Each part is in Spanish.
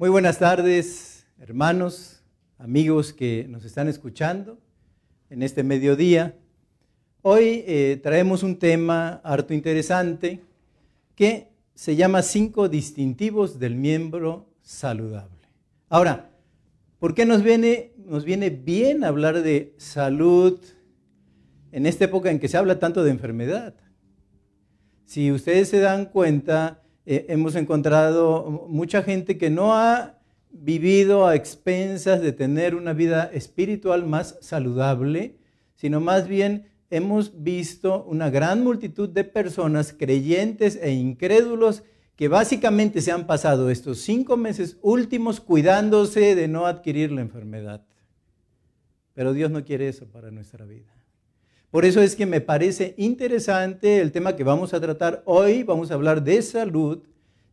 Muy buenas tardes, hermanos, amigos que nos están escuchando en este mediodía. Hoy eh, traemos un tema harto interesante que se llama cinco distintivos del miembro saludable. Ahora, ¿por qué nos viene, nos viene bien hablar de salud en esta época en que se habla tanto de enfermedad? Si ustedes se dan cuenta, eh, hemos encontrado mucha gente que no ha vivido a expensas de tener una vida espiritual más saludable, sino más bien hemos visto una gran multitud de personas creyentes e incrédulos que básicamente se han pasado estos cinco meses últimos cuidándose de no adquirir la enfermedad. Pero Dios no quiere eso para nuestra vida. Por eso es que me parece interesante el tema que vamos a tratar hoy. Vamos a hablar de salud,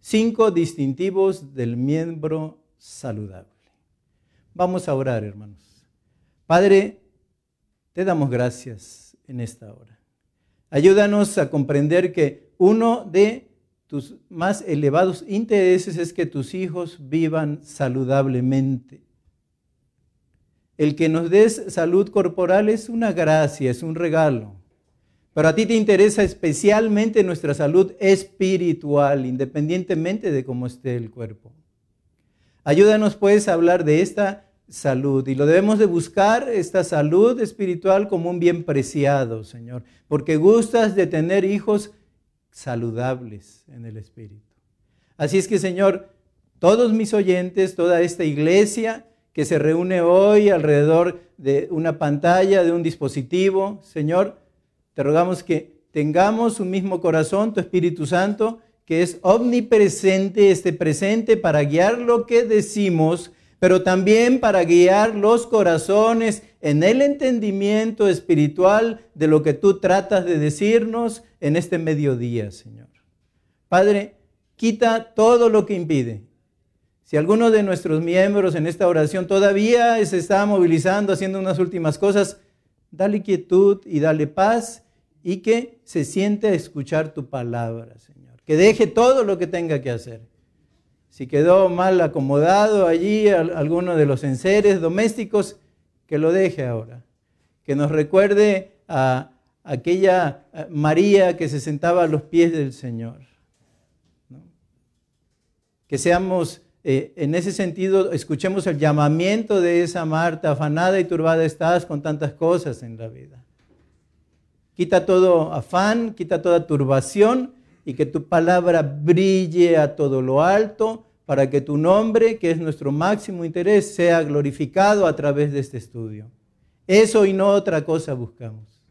cinco distintivos del miembro saludable. Vamos a orar, hermanos. Padre, te damos gracias en esta hora. Ayúdanos a comprender que uno de tus más elevados intereses es que tus hijos vivan saludablemente. El que nos des salud corporal es una gracia, es un regalo. Pero a ti te interesa especialmente nuestra salud espiritual, independientemente de cómo esté el cuerpo. Ayúdanos pues a hablar de esta salud y lo debemos de buscar, esta salud espiritual como un bien preciado, Señor, porque gustas de tener hijos saludables en el espíritu. Así es que, Señor, todos mis oyentes, toda esta iglesia, que se reúne hoy alrededor de una pantalla, de un dispositivo. Señor, te rogamos que tengamos un mismo corazón, tu Espíritu Santo, que es omnipresente, esté presente para guiar lo que decimos, pero también para guiar los corazones en el entendimiento espiritual de lo que tú tratas de decirnos en este mediodía, Señor. Padre, quita todo lo que impide si alguno de nuestros miembros en esta oración todavía se está movilizando, haciendo unas últimas cosas, dale quietud y dale paz y que se siente a escuchar tu palabra, Señor. Que deje todo lo que tenga que hacer. Si quedó mal acomodado allí alguno de los enseres domésticos, que lo deje ahora. Que nos recuerde a aquella María que se sentaba a los pies del Señor. Que seamos eh, en ese sentido, escuchemos el llamamiento de esa Marta, afanada y turbada estás con tantas cosas en la vida. Quita todo afán, quita toda turbación y que tu palabra brille a todo lo alto para que tu nombre, que es nuestro máximo interés, sea glorificado a través de este estudio. Eso y no otra cosa buscamos.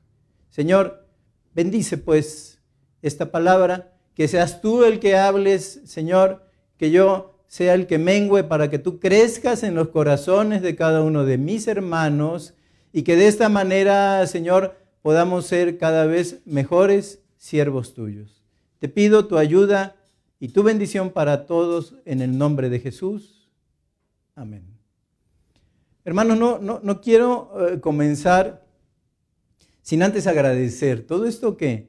Señor, bendice pues esta palabra, que seas tú el que hables, Señor, que yo sea el que mengüe para que tú crezcas en los corazones de cada uno de mis hermanos y que de esta manera, Señor, podamos ser cada vez mejores siervos tuyos. Te pido tu ayuda y tu bendición para todos en el nombre de Jesús. Amén. Hermanos, no, no, no quiero eh, comenzar sin antes agradecer todo esto que,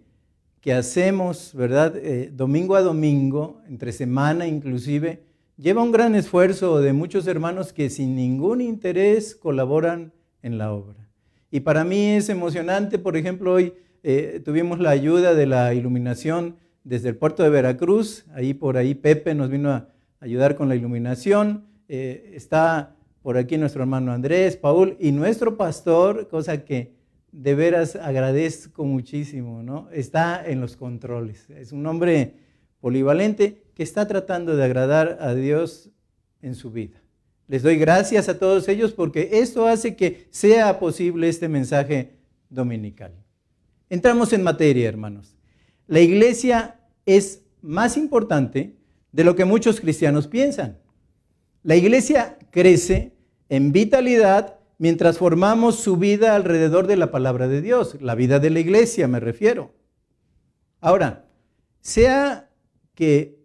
que hacemos, ¿verdad? Eh, domingo a domingo, entre semana inclusive, lleva un gran esfuerzo de muchos hermanos que sin ningún interés colaboran en la obra. Y para mí es emocionante, por ejemplo, hoy eh, tuvimos la ayuda de la iluminación desde el puerto de Veracruz, ahí por ahí Pepe nos vino a ayudar con la iluminación, eh, está por aquí nuestro hermano Andrés, Paul y nuestro pastor, cosa que de veras agradezco muchísimo, ¿no? Está en los controles, es un hombre polivalente que está tratando de agradar a Dios en su vida. Les doy gracias a todos ellos porque esto hace que sea posible este mensaje dominical. Entramos en materia, hermanos. La iglesia es más importante de lo que muchos cristianos piensan. La iglesia crece en vitalidad mientras formamos su vida alrededor de la palabra de Dios, la vida de la iglesia me refiero. Ahora, sea que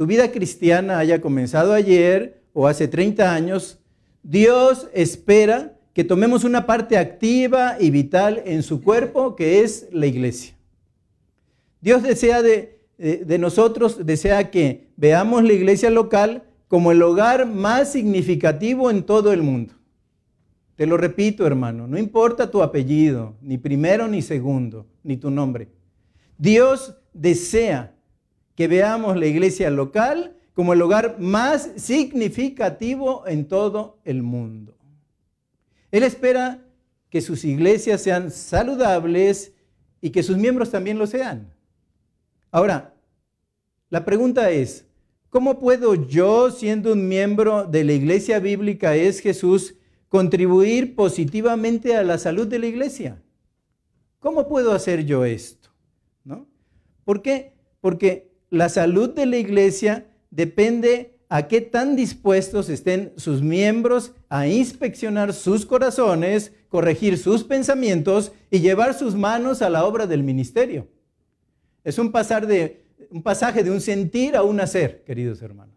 tu vida cristiana haya comenzado ayer o hace 30 años, Dios espera que tomemos una parte activa y vital en su cuerpo, que es la iglesia. Dios desea de, de, nosotros, desea que veamos la iglesia local como el hogar más significativo en todo el mundo. Te lo repito, hermano, no importa tu apellido, ni primero ni segundo, ni tu nombre. Dios desea que veamos la iglesia local como el hogar más significativo en todo el mundo. Él espera que sus iglesias sean saludables y que sus miembros también lo sean. Ahora, la pregunta es, ¿cómo puedo yo, siendo un miembro de la iglesia bíblica es Jesús, contribuir positivamente a la salud de la iglesia? ¿Cómo puedo hacer yo esto? ¿No? ¿Por qué? Porque la salud de la iglesia depende a qué tan dispuestos estén sus miembros a inspeccionar sus corazones, corregir sus pensamientos y llevar sus manos a la obra del ministerio. Es un, pasar de, un pasaje de un sentir a un hacer, queridos hermanos.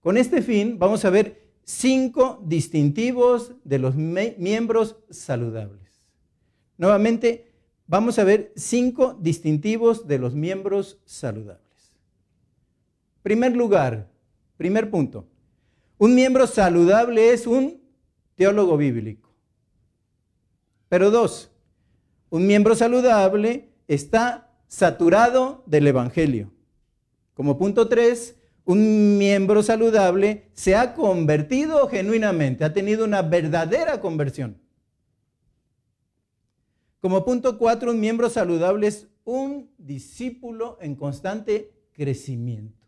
Con este fin vamos a ver cinco distintivos de los miembros saludables. Nuevamente, vamos a ver cinco distintivos de los miembros saludables. Primer lugar, primer punto. Un miembro saludable es un teólogo bíblico. Pero dos, un miembro saludable está saturado del Evangelio. Como punto tres, un miembro saludable se ha convertido genuinamente, ha tenido una verdadera conversión. Como punto cuatro, un miembro saludable es un discípulo en constante crecimiento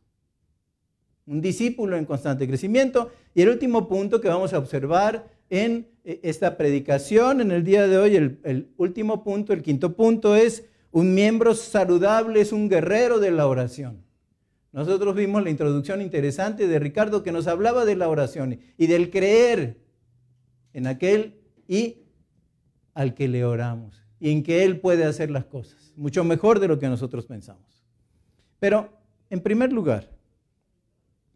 un discípulo en constante crecimiento. Y el último punto que vamos a observar en eh, esta predicación en el día de hoy, el, último punto, el quinto punto es un miembro saludable, es un guerrero de la oración. Nosotros vimos la introducción interesante de Ricardo que nos hablaba de la oración y del creer en aquel y al que le oramos y en que Él puede hacer las cosas, mucho mejor de lo que nosotros pensamos. Pero, en primer lugar,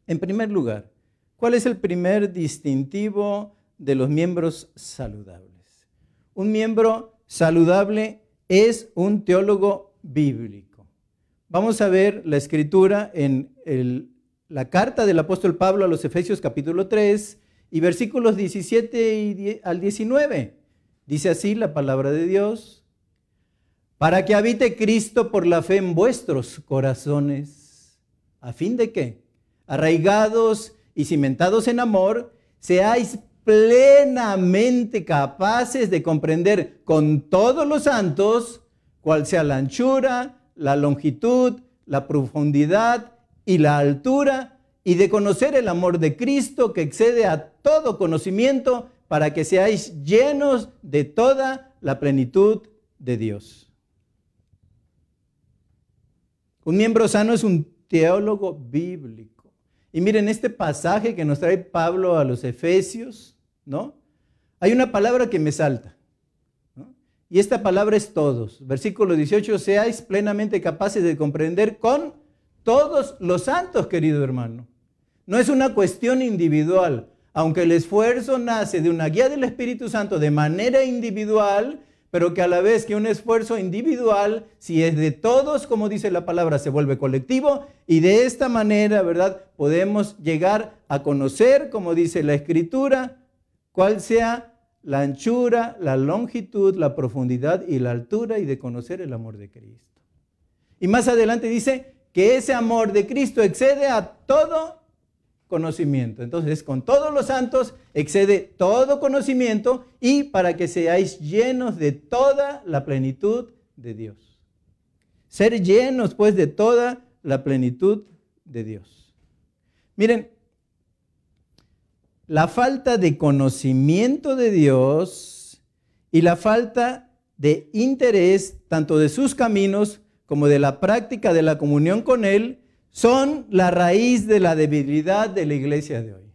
en primer lugar, ¿cuál es el primer distintivo de los miembros saludables? Un miembro saludable es un teólogo bíblico. Vamos a ver la escritura en la carta del apóstol Pablo a los Efesios capítulo 3 y versículos 17 al 19. Dice así la palabra de Dios, para que habite Cristo por la fe en vuestros corazones, a fin de que, arraigados y cimentados en amor, seáis plenamente capaces de comprender con todos los santos cuál sea la anchura, la longitud, la profundidad y la altura, y de conocer el amor de Cristo que excede a todo conocimiento, para que seáis llenos de toda la plenitud de Dios. Un miembro sano es un teólogo bíblico. Y miren este pasaje que nos trae Pablo a los Efesios, ¿no? Hay una palabra que me salta. Y esta palabra es todos. Versículo 18, seáis plenamente capaces de comprender con todos los santos, querido hermano. No es una cuestión individual. Aunque el esfuerzo nace de una guía del Espíritu Santo de manera individual, pero que a la vez que un esfuerzo individual, si es de todos, como dice la palabra, se vuelve colectivo y de esta manera, ¿verdad? Podemos llegar a conocer, como dice la escritura, cuál sea la anchura, la longitud, la profundidad y la altura y de conocer el amor de Cristo. Y más adelante dice que ese amor de Cristo excede a todo conocimiento. Entonces, con todos los santos excede todo conocimiento y para que seáis llenos de toda la plenitud de Dios. Ser llenos, pues, de toda la plenitud de Dios. Miren, la falta de conocimiento de Dios y la falta de interés tanto de sus caminos como de la práctica de la comunión con Él son la raíz de la debilidad de la iglesia de hoy.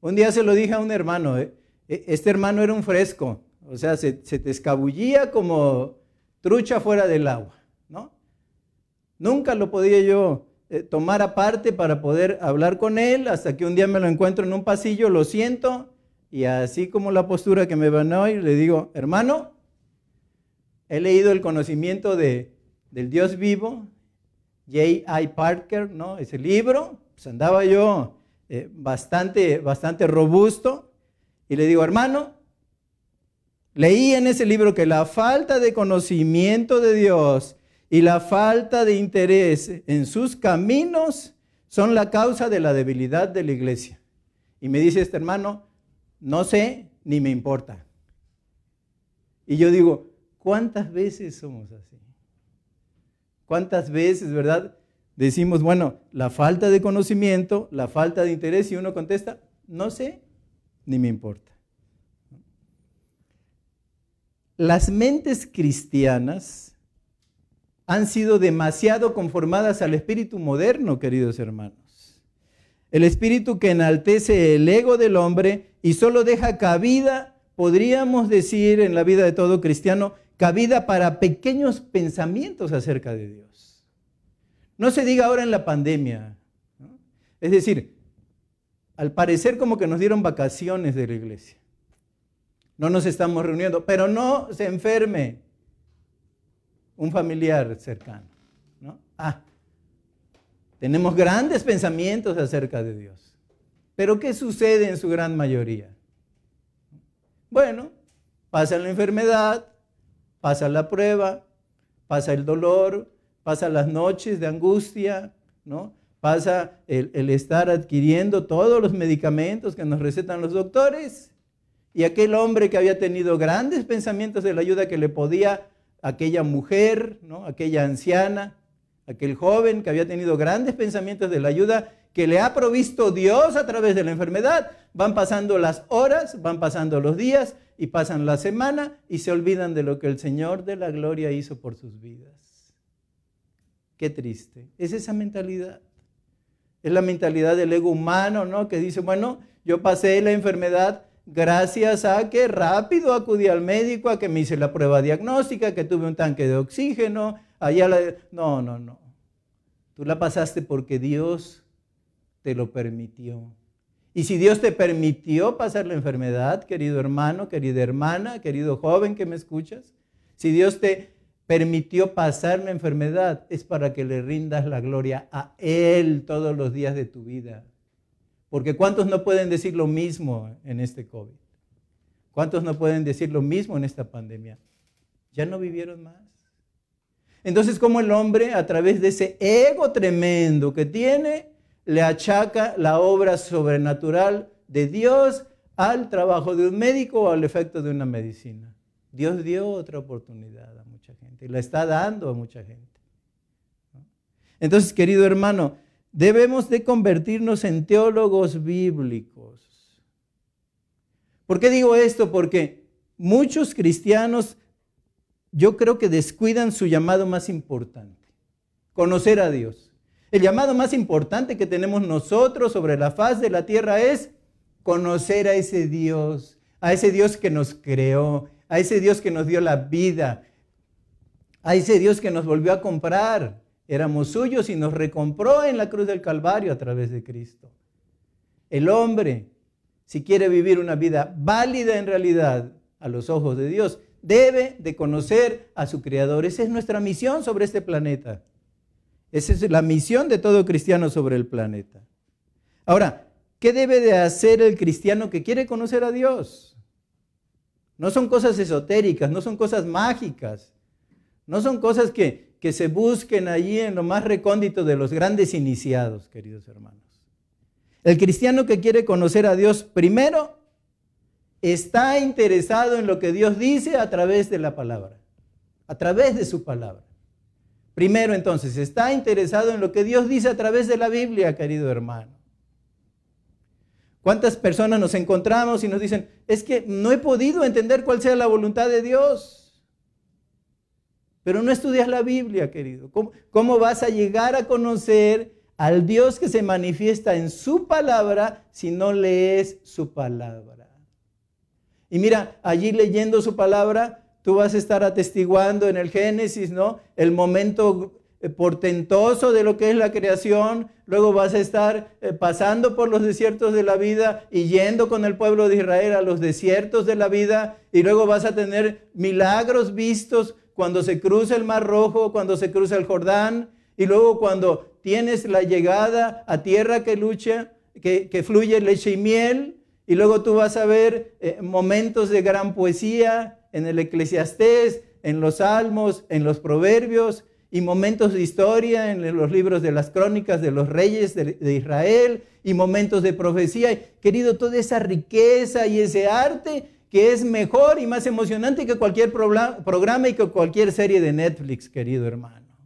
Un día se lo dije a un hermano, eh, e, este hermano era un fresco, o sea, se, te escabullía como trucha fuera del agua, ¿no? Nunca lo podía yo eh, tomar aparte para poder hablar con él, hasta que un día me lo encuentro en un pasillo, lo siento, y así como la postura que me van hoy, le digo, hermano, he leído el conocimiento de, del Dios vivo, J.I. Parker, ¿no? Ese libro, pues andaba yo eh, bastante, bastante robusto. Y le digo, hermano, leí en ese libro que la falta de conocimiento de Dios y la falta de interés en sus caminos son la causa de la debilidad de la iglesia. Y me dice este hermano, no sé ni me importa. Y yo digo, ¿cuántas veces somos así? ¿Cuántas veces, verdad? Decimos, bueno, la falta de conocimiento, la falta de interés, y uno contesta, no sé, ni me importa. Las mentes cristianas han sido demasiado conformadas al espíritu moderno, queridos hermanos. El espíritu que enaltece el ego del hombre y solo deja cabida, podríamos decir en la vida de todo cristiano, cabida para pequeños pensamientos acerca de Dios. No se diga ahora en la pandemia. Es decir, al parecer como que nos dieron vacaciones de la iglesia. No nos estamos reuniendo, pero no se enferme un familiar cercano. ¿no? Ah, tenemos grandes pensamientos acerca de Dios. Pero ¿qué sucede en su gran mayoría? Bueno, pasa la enfermedad, pasa la prueba, pasa el dolor, pasa las noches de angustia, ¿no? Pasa el, el estar adquiriendo todos los medicamentos que nos recetan los doctores y aquel hombre que había tenido grandes pensamientos de la ayuda que le podía aquella mujer, ¿no? aquella anciana, aquel joven que había tenido grandes pensamientos de la ayuda que le ha provisto Dios a través de la enfermedad. Van pasando las horas, van pasando los días y pasan la semana y se olvidan de lo que el Señor de la gloria hizo por sus vidas. Qué triste. Es esa mentalidad. Es la mentalidad del ego humano, ¿no? Que dice, bueno, yo pasé la enfermedad, gracias a que rápido acudí al médico, a que me hice la prueba diagnóstica, que tuve un tanque de oxígeno, allá. No, no, no. Tú la pasaste porque Dios te lo permitió. Y si Dios te permitió pasar la enfermedad, querido hermano, querida hermana, querido joven que me escuchas, si Dios te permitió pasar la enfermedad, es para que le rindas la gloria a Él todos los días de tu vida. Porque ¿cuántos no pueden decir lo mismo en este COVID? ¿Cuántos no pueden decir lo mismo en esta pandemia? Ya no vivieron más. Entonces, como el hombre, a través de ese ego tremendo que tiene, le achaca la obra sobrenatural de Dios al trabajo de un médico o al efecto de una medicina. Dios dio otra oportunidad a mucha gente y la está dando a mucha gente. Entonces, querido hermano, debemos de convertirnos en teólogos bíblicos. ¿Por qué digo esto? Porque muchos cristianos yo creo que descuidan su llamado más importante, conocer a Dios. El llamado más importante que tenemos nosotros sobre la faz de la tierra es conocer a ese Dios, a ese Dios que nos creó, a ese Dios que nos dio la vida, a ese Dios que nos volvió a comprar, Éramos suyos y nos recompró en la cruz del Calvario a través de Cristo. El hombre, si quiere vivir una vida válida en realidad a los ojos de Dios, debe de conocer a su Creador. Esa es nuestra misión sobre este planeta. Esa es la misión de todo cristiano sobre el planeta. Ahora, ¿qué debe de hacer el cristiano que quiere conocer a Dios? No son cosas esotéricas, no son cosas mágicas, no son cosas que, que se busquen allí en lo más recóndito de los grandes iniciados, queridos hermanos. El cristiano que quiere conocer a Dios primero está interesado en lo que Dios dice a través de la palabra, a través de su palabra. Primero entonces, está interesado en lo que Dios dice a través de la Biblia, querido hermano. ¿Cuántas personas nos encontramos y nos dicen, es que no he podido entender cuál sea la voluntad de Dios? pero no estudias la Biblia, querido. ¿Cómo, vas a llegar a conocer al Dios que se manifiesta en su palabra si no lees su palabra? Y mira, allí leyendo su palabra, tú vas a estar atestiguando en el Génesis, ¿no? El momento eh, portentoso de lo que es la creación, luego vas a estar eh, pasando por los desiertos de la vida y yendo con el pueblo de Israel a los desiertos de la vida, y luego vas a tener milagros vistos cuando se cruza el Mar Rojo, cuando se cruza el Jordán, Y luego cuando tienes la llegada a tierra que lucha, que, fluye leche y miel, y luego tú vas a ver eh, momentos de gran poesía en el eclesiastés, en los salmos, en los proverbios, y momentos de historia en los libros de las crónicas de los reyes de, Israel, y momentos de profecía. Querido, toda esa riqueza y ese arte que es mejor y más emocionante que cualquier programa y que cualquier serie de Netflix, querido hermano.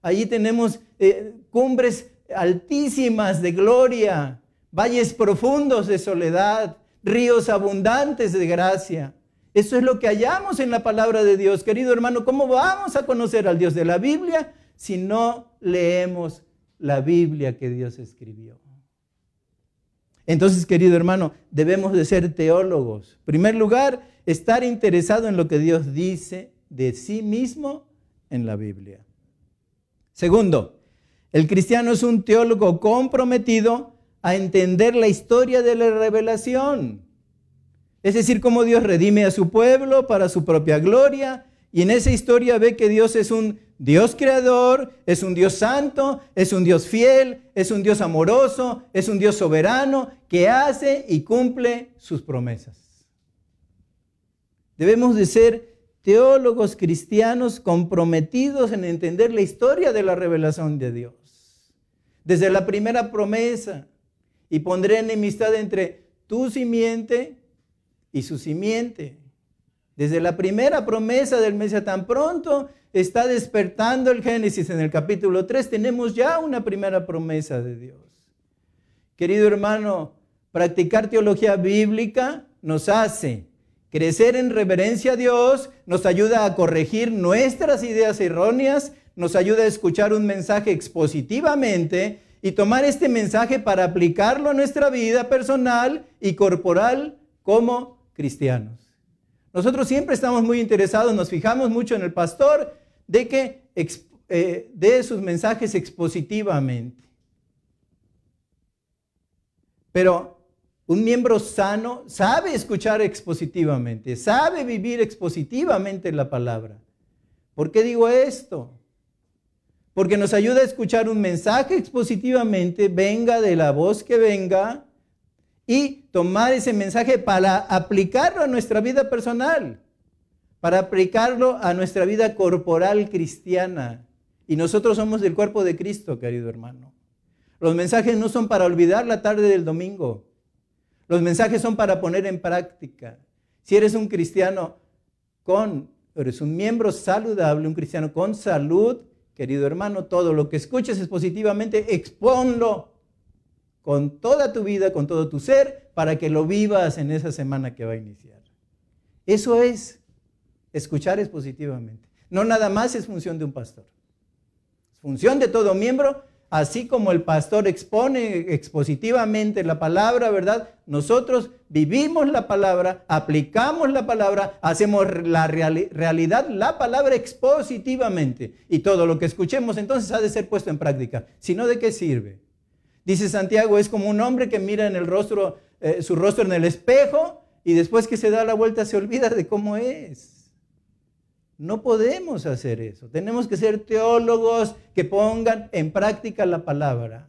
Allí tenemos eh, cumbres altísimas de gloria, valles profundos de soledad, ríos abundantes de gracia. Eso es lo que hallamos en la palabra de Dios. Querido hermano, ¿cómo vamos a conocer al Dios de la Biblia si no leemos la Biblia que Dios escribió? Entonces, querido hermano, debemos de ser teólogos. En primer lugar, estar interesado en lo que Dios dice de sí mismo en la Biblia. Segundo, el cristiano es un teólogo comprometido a entender la historia de la revelación. Es decir, cómo Dios redime a su pueblo para su propia gloria. Y en esa historia ve que Dios es un Dios creador, es un Dios santo, es un Dios fiel, es un Dios amoroso, es un Dios soberano que hace y cumple sus promesas. Debemos de ser teólogos cristianos comprometidos en entender la historia de la revelación de Dios. Desde la primera promesa, y pondré enemistad entre tu simiente y su simiente. Desde la primera promesa del Mesías, tan pronto está despertando el Génesis en el capítulo 3, tenemos ya una primera promesa de Dios. Querido hermano, practicar teología bíblica nos hace crecer en reverencia a Dios, nos ayuda a corregir nuestras ideas erróneas, nos ayuda a escuchar un mensaje expositivamente y tomar este mensaje para aplicarlo a nuestra vida personal y corporal como cristianos. Nosotros siempre estamos muy interesados, nos fijamos mucho en el pastor de que eh, dé sus mensajes expositivamente. Pero un miembro sano sabe escuchar expositivamente, sabe vivir expositivamente la palabra. ¿Por qué digo esto? Porque nos ayuda a escuchar un mensaje expositivamente, venga de la voz que venga, y tomar ese mensaje para aplicarlo a nuestra vida personal, para aplicarlo a nuestra vida corporal cristiana. Y nosotros somos del cuerpo de Cristo, querido hermano. Los mensajes no son para olvidar la tarde del domingo. Los mensajes son para poner en práctica. Si eres un cristiano con, eres un miembro saludable, un cristiano con salud, querido hermano, todo lo que escuches es positivamente, expónlo con toda tu vida, con todo tu ser, para que lo vivas en esa semana que va a iniciar. Eso es, escuchar es positivamente. No nada más es función de un pastor. Es función de todo miembro, así como el pastor expone expositivamente la palabra, ¿verdad? Nosotros vivimos la palabra, aplicamos la palabra, hacemos la realidad, la palabra expositivamente. Y todo lo que escuchemos entonces ha de ser puesto en práctica. Si no, ¿de qué sirve? Dice Santiago, es como un hombre que mira en el rostro, eh, su rostro en el espejo y después que se da la vuelta se olvida de cómo es. No podemos hacer eso. Tenemos que ser teólogos que pongan en práctica la palabra.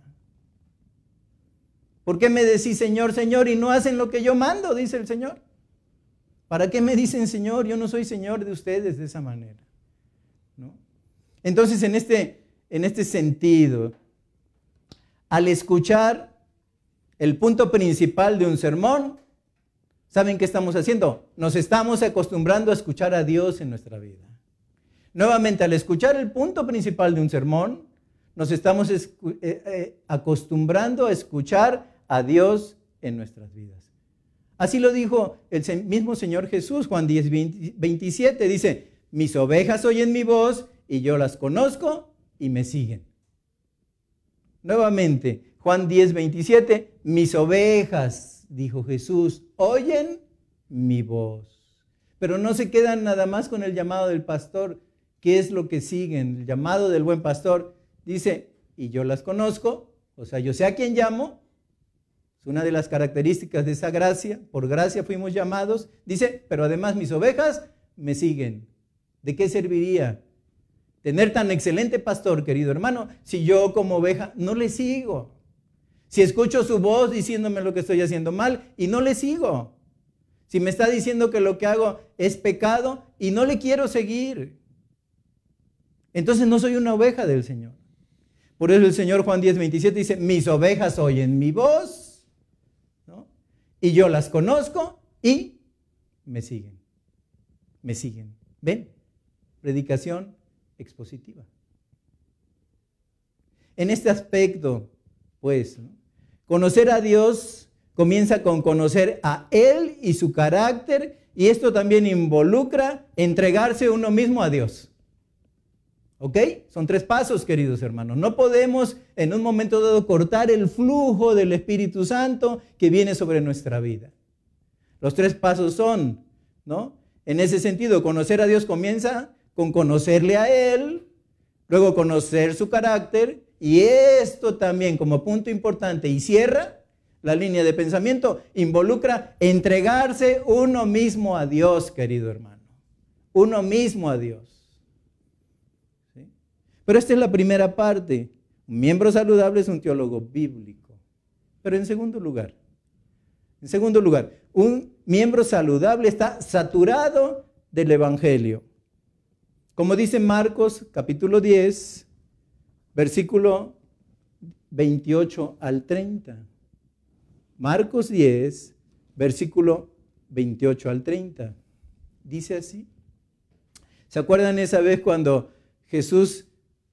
¿Por qué me decís Señor, Señor y no hacen lo que yo mando? Dice el Señor. ¿Para qué me dicen Señor? Yo no soy Señor de ustedes de esa manera. Entonces, en este, en este sentido, al escuchar el punto principal de un sermón, ¿saben qué estamos haciendo? Nos estamos acostumbrando a escuchar a Dios en nuestra vida. Nuevamente, al escuchar el punto principal de un sermón, nos estamos eh, eh, acostumbrando a escuchar a Dios en nuestras vidas. Así lo dijo el mismo Señor Jesús, Juan 10, 27, dice, mis ovejas oyen mi voz y yo las conozco y me siguen. Nuevamente, Juan 10, 27, mis ovejas, dijo Jesús, oyen mi voz. Pero no se quedan nada más con el llamado del pastor. ¿Qué es lo que siguen? El llamado del buen pastor dice, y yo las conozco, o sea, yo sé a quién llamo. Es una de las características de esa gracia. Por gracia fuimos llamados. Dice, pero además mis ovejas me siguen. ¿De qué serviría tener tan excelente pastor, querido hermano, si yo como oveja no le sigo? Si escucho su voz diciéndome lo que estoy haciendo mal y no le sigo. Si me está diciendo que lo que hago es pecado y no le quiero seguir. Entonces no soy una oveja del Señor. Por eso el Señor Juan 10, 27 dice, mis ovejas oyen mi voz, y yo las conozco y me siguen. Me siguen. ¿Ven? Predicación expositiva. En este aspecto, pues, conocer a Dios comienza con conocer a Él y su carácter, y esto también involucra entregarse uno mismo a Dios. ¿Ok? Son tres pasos, queridos hermanos. No podemos en un momento dado cortar el flujo del Espíritu Santo que viene sobre nuestra vida. Los tres pasos son, ¿no? En ese sentido, conocer a Dios comienza con conocerle a Él, luego conocer su carácter, y esto también como punto importante y cierra la línea de pensamiento, involucra entregarse uno mismo a Dios, querido hermano. Uno mismo a Dios. Pero esta es la primera parte. Un miembro saludable es un teólogo bíblico. Pero en segundo lugar, en segundo lugar, un miembro saludable está saturado del Evangelio. Como dice Marcos capítulo 10, versículo 28 al 30. Marcos 10, versículo 28 al 30. Dice así. ¿Se acuerdan esa vez cuando Jesús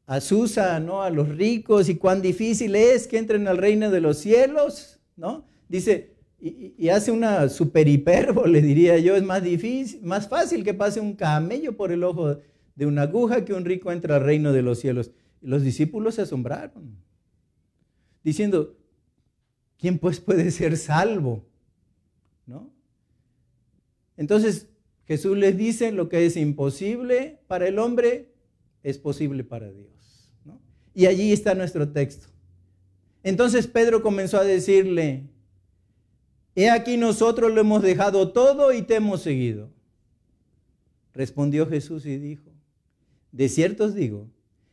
asusa ¿no? a los ricos y cuán difícil es que entren al reino de los cielos, ¿no? Dice, y, hace una super hipérbole, diría yo, es más difícil, más fácil que pase un camello por el ojo de una aguja que un rico entre al reino de los cielos. Y los discípulos se asombraron, diciendo, ¿quién pues puede ser salvo? ¿No? Entonces Jesús les dice lo que es imposible para el hombre es posible para Dios. Y allí está nuestro texto. Entonces Pedro comenzó a decirle, he aquí nosotros lo hemos dejado todo y te hemos seguido. Respondió Jesús y dijo, de cierto os digo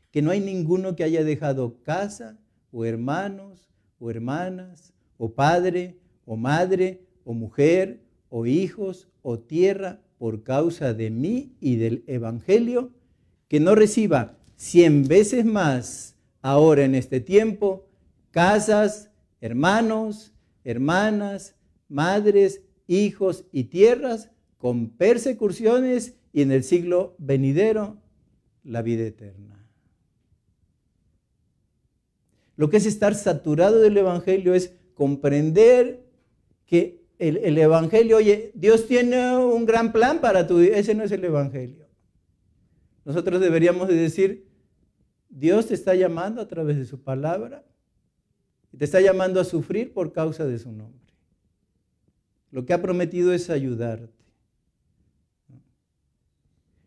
que no hay ninguno que haya dejado casa o hermanos o hermanas o padre o madre o mujer o hijos o tierra por causa de mí y del Evangelio, que no reciba cien veces más ahora en este tiempo, casas, hermanos, hermanas, madres, hijos y tierras con persecuciones y en el siglo venidero la vida eterna. Lo que es estar saturado del Evangelio es comprender que el, Evangelio, oye, Dios tiene un gran plan para tu vida, ese no es el Evangelio. Nosotros deberíamos decir, Dios te está llamando a través de su palabra y te está llamando a sufrir por causa de su nombre. Lo que ha prometido es ayudarte.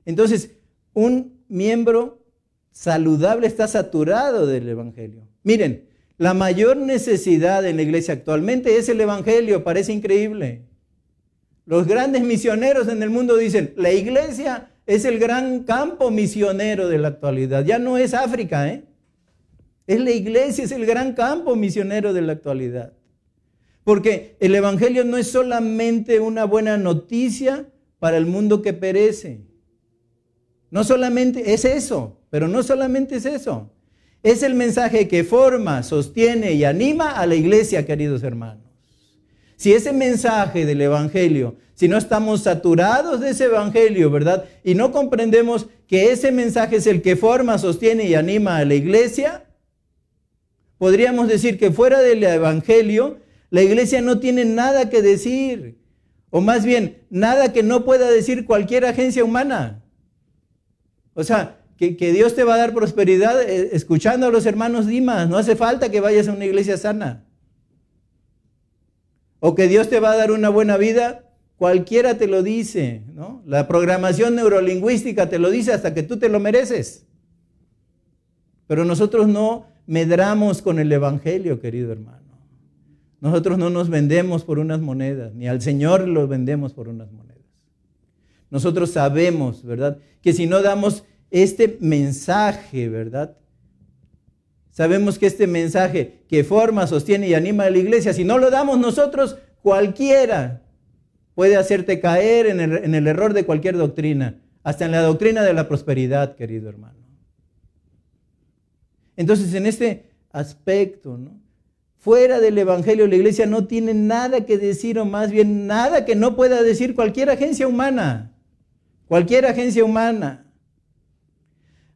Entonces, un miembro saludable está saturado del Evangelio. Miren, la mayor necesidad en la iglesia actualmente es el Evangelio, parece increíble. Los grandes misioneros en el mundo dicen, la iglesia es el gran campo misionero de la actualidad. Ya no es África, ¿eh? Es la iglesia, es el gran campo misionero de la actualidad. Porque el Evangelio no es solamente una buena noticia para el mundo que perece. No solamente es eso, pero no solamente es eso. Es el mensaje que forma, sostiene y anima a la iglesia, queridos hermanos. Si ese mensaje del Evangelio, si no estamos saturados de ese Evangelio, ¿verdad? Y no comprendemos que ese mensaje es el que forma, sostiene y anima a la iglesia, podríamos decir que fuera del Evangelio, la iglesia no tiene nada que decir. O más bien, nada que no pueda decir cualquier agencia humana. O sea, que, Dios te va a dar prosperidad eh, escuchando a los hermanos Dimas. No hace falta que vayas a una iglesia sana o que Dios te va a dar una buena vida, cualquiera te lo dice, ¿no? La programación neurolingüística te lo dice hasta que tú te lo mereces. Pero nosotros no medramos con el Evangelio, querido hermano. Nosotros no nos vendemos por unas monedas, ni al Señor lo vendemos por unas monedas. Nosotros sabemos, ¿verdad? Que si no damos este mensaje, ¿verdad? Sabemos que este mensaje que forma, sostiene y anima a la iglesia, si no lo damos nosotros, cualquiera puede hacerte caer en el, error de cualquier doctrina, hasta en la doctrina de la prosperidad, querido hermano. Entonces, en este aspecto, ¿no? fuera del Evangelio, la iglesia no tiene nada que decir, o más bien nada que no pueda decir cualquier agencia humana. Cualquier agencia humana.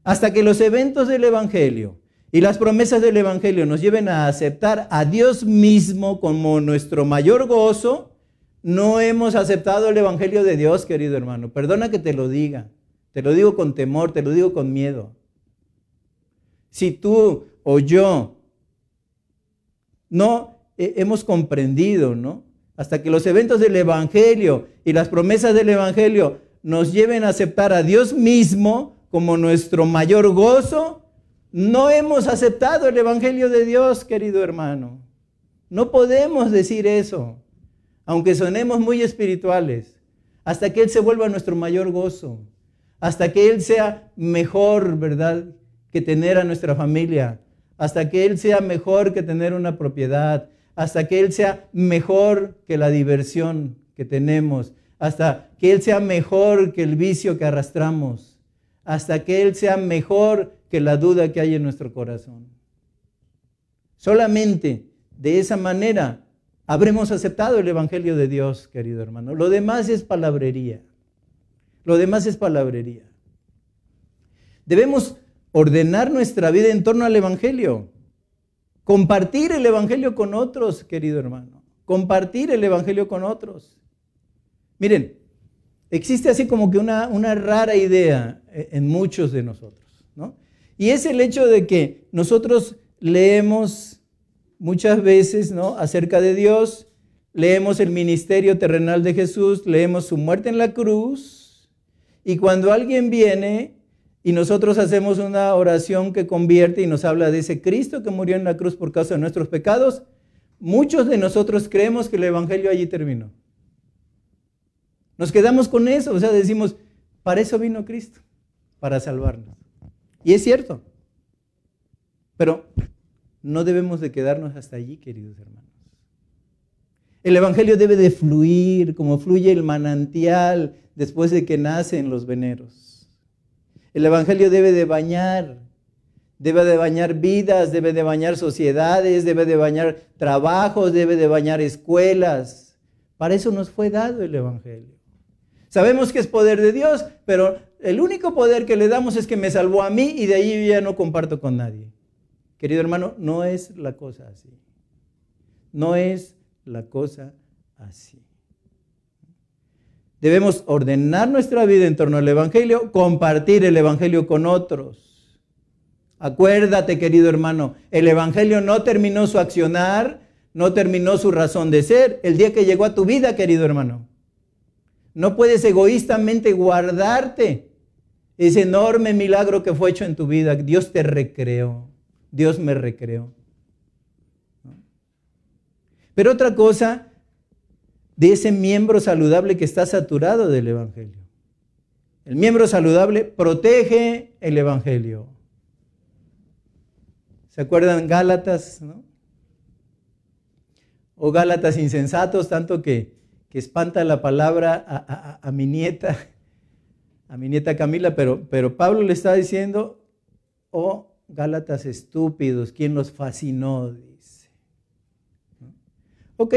Hasta que los eventos del Evangelio y las promesas del Evangelio nos lleven a aceptar a Dios mismo como nuestro mayor gozo, no hemos aceptado el Evangelio de Dios, querido hermano. Perdona que te lo diga. Te lo digo con temor, te lo digo con miedo. Si tú o yo no hemos comprendido, ¿no? Hasta que los eventos del Evangelio y las promesas del Evangelio nos lleven a aceptar a Dios mismo como nuestro mayor gozo, no hemos aceptado el Evangelio de Dios, querido hermano. No podemos decir eso, aunque sonemos muy espirituales, hasta que Él se vuelva nuestro mayor gozo, hasta que Él sea mejor, ¿verdad?, que tener a nuestra familia, hasta que Él sea mejor que tener una propiedad, hasta que Él sea mejor que la diversión que tenemos, hasta que Él sea mejor que el vicio que arrastramos, hasta que Él sea mejor que la duda que hay en nuestro corazón. Solamente de esa manera habremos aceptado el Evangelio de Dios, querido hermano. Lo demás es palabrería. Lo demás es palabrería. Debemos ordenar nuestra vida en torno al Evangelio. Compartir el Evangelio con otros, querido hermano. Compartir el Evangelio con otros. Miren, existe así como que una, una rara idea en muchos de nosotros, ¿no? Y es el hecho de que nosotros leemos muchas veces, ¿no? Acerca de Dios, leemos el ministerio terrenal de Jesús, leemos su muerte en la cruz, y cuando alguien viene y nosotros hacemos una oración que convierte y nos habla de ese Cristo que murió en la cruz por causa de nuestros pecados, muchos de nosotros creemos que el Evangelio allí terminó. Nos quedamos con eso, o sea, decimos, para eso vino Cristo, para salvarnos. Y es cierto, pero no debemos de quedarnos hasta allí, queridos hermanos. El Evangelio debe de fluir como fluye el manantial después de que nacen los veneros. El Evangelio debe de bañar, debe de bañar vidas, debe de bañar sociedades, debe de bañar trabajos, debe de bañar escuelas. Para eso nos fue dado el Evangelio. Sabemos que es poder de Dios, pero el único poder que le damos es que me salvó a mí y de ahí ya no comparto con nadie. Querido hermano, no es la cosa así. No es la cosa así. Debemos ordenar nuestra vida en torno al Evangelio, compartir el Evangelio con otros. Acuérdate, querido hermano, el Evangelio no terminó su accionar, no terminó su razón de ser el día que llegó a tu vida, querido hermano. No puedes egoístamente guardarte ese enorme milagro que fue hecho en tu vida. Dios te recreó, Dios me recreó. Pero otra cosa de ese miembro saludable que está saturado del Evangelio. El miembro saludable protege el Evangelio. ¿Se acuerdan Gálatas? ¿no? O Gálatas insensatos, tanto que, que espanta la palabra a, mi nieta, a mi nieta Camila, pero, pero Pablo le está diciendo, oh Gálatas estúpidos, ¿quién los fascinó? Dice. Ok,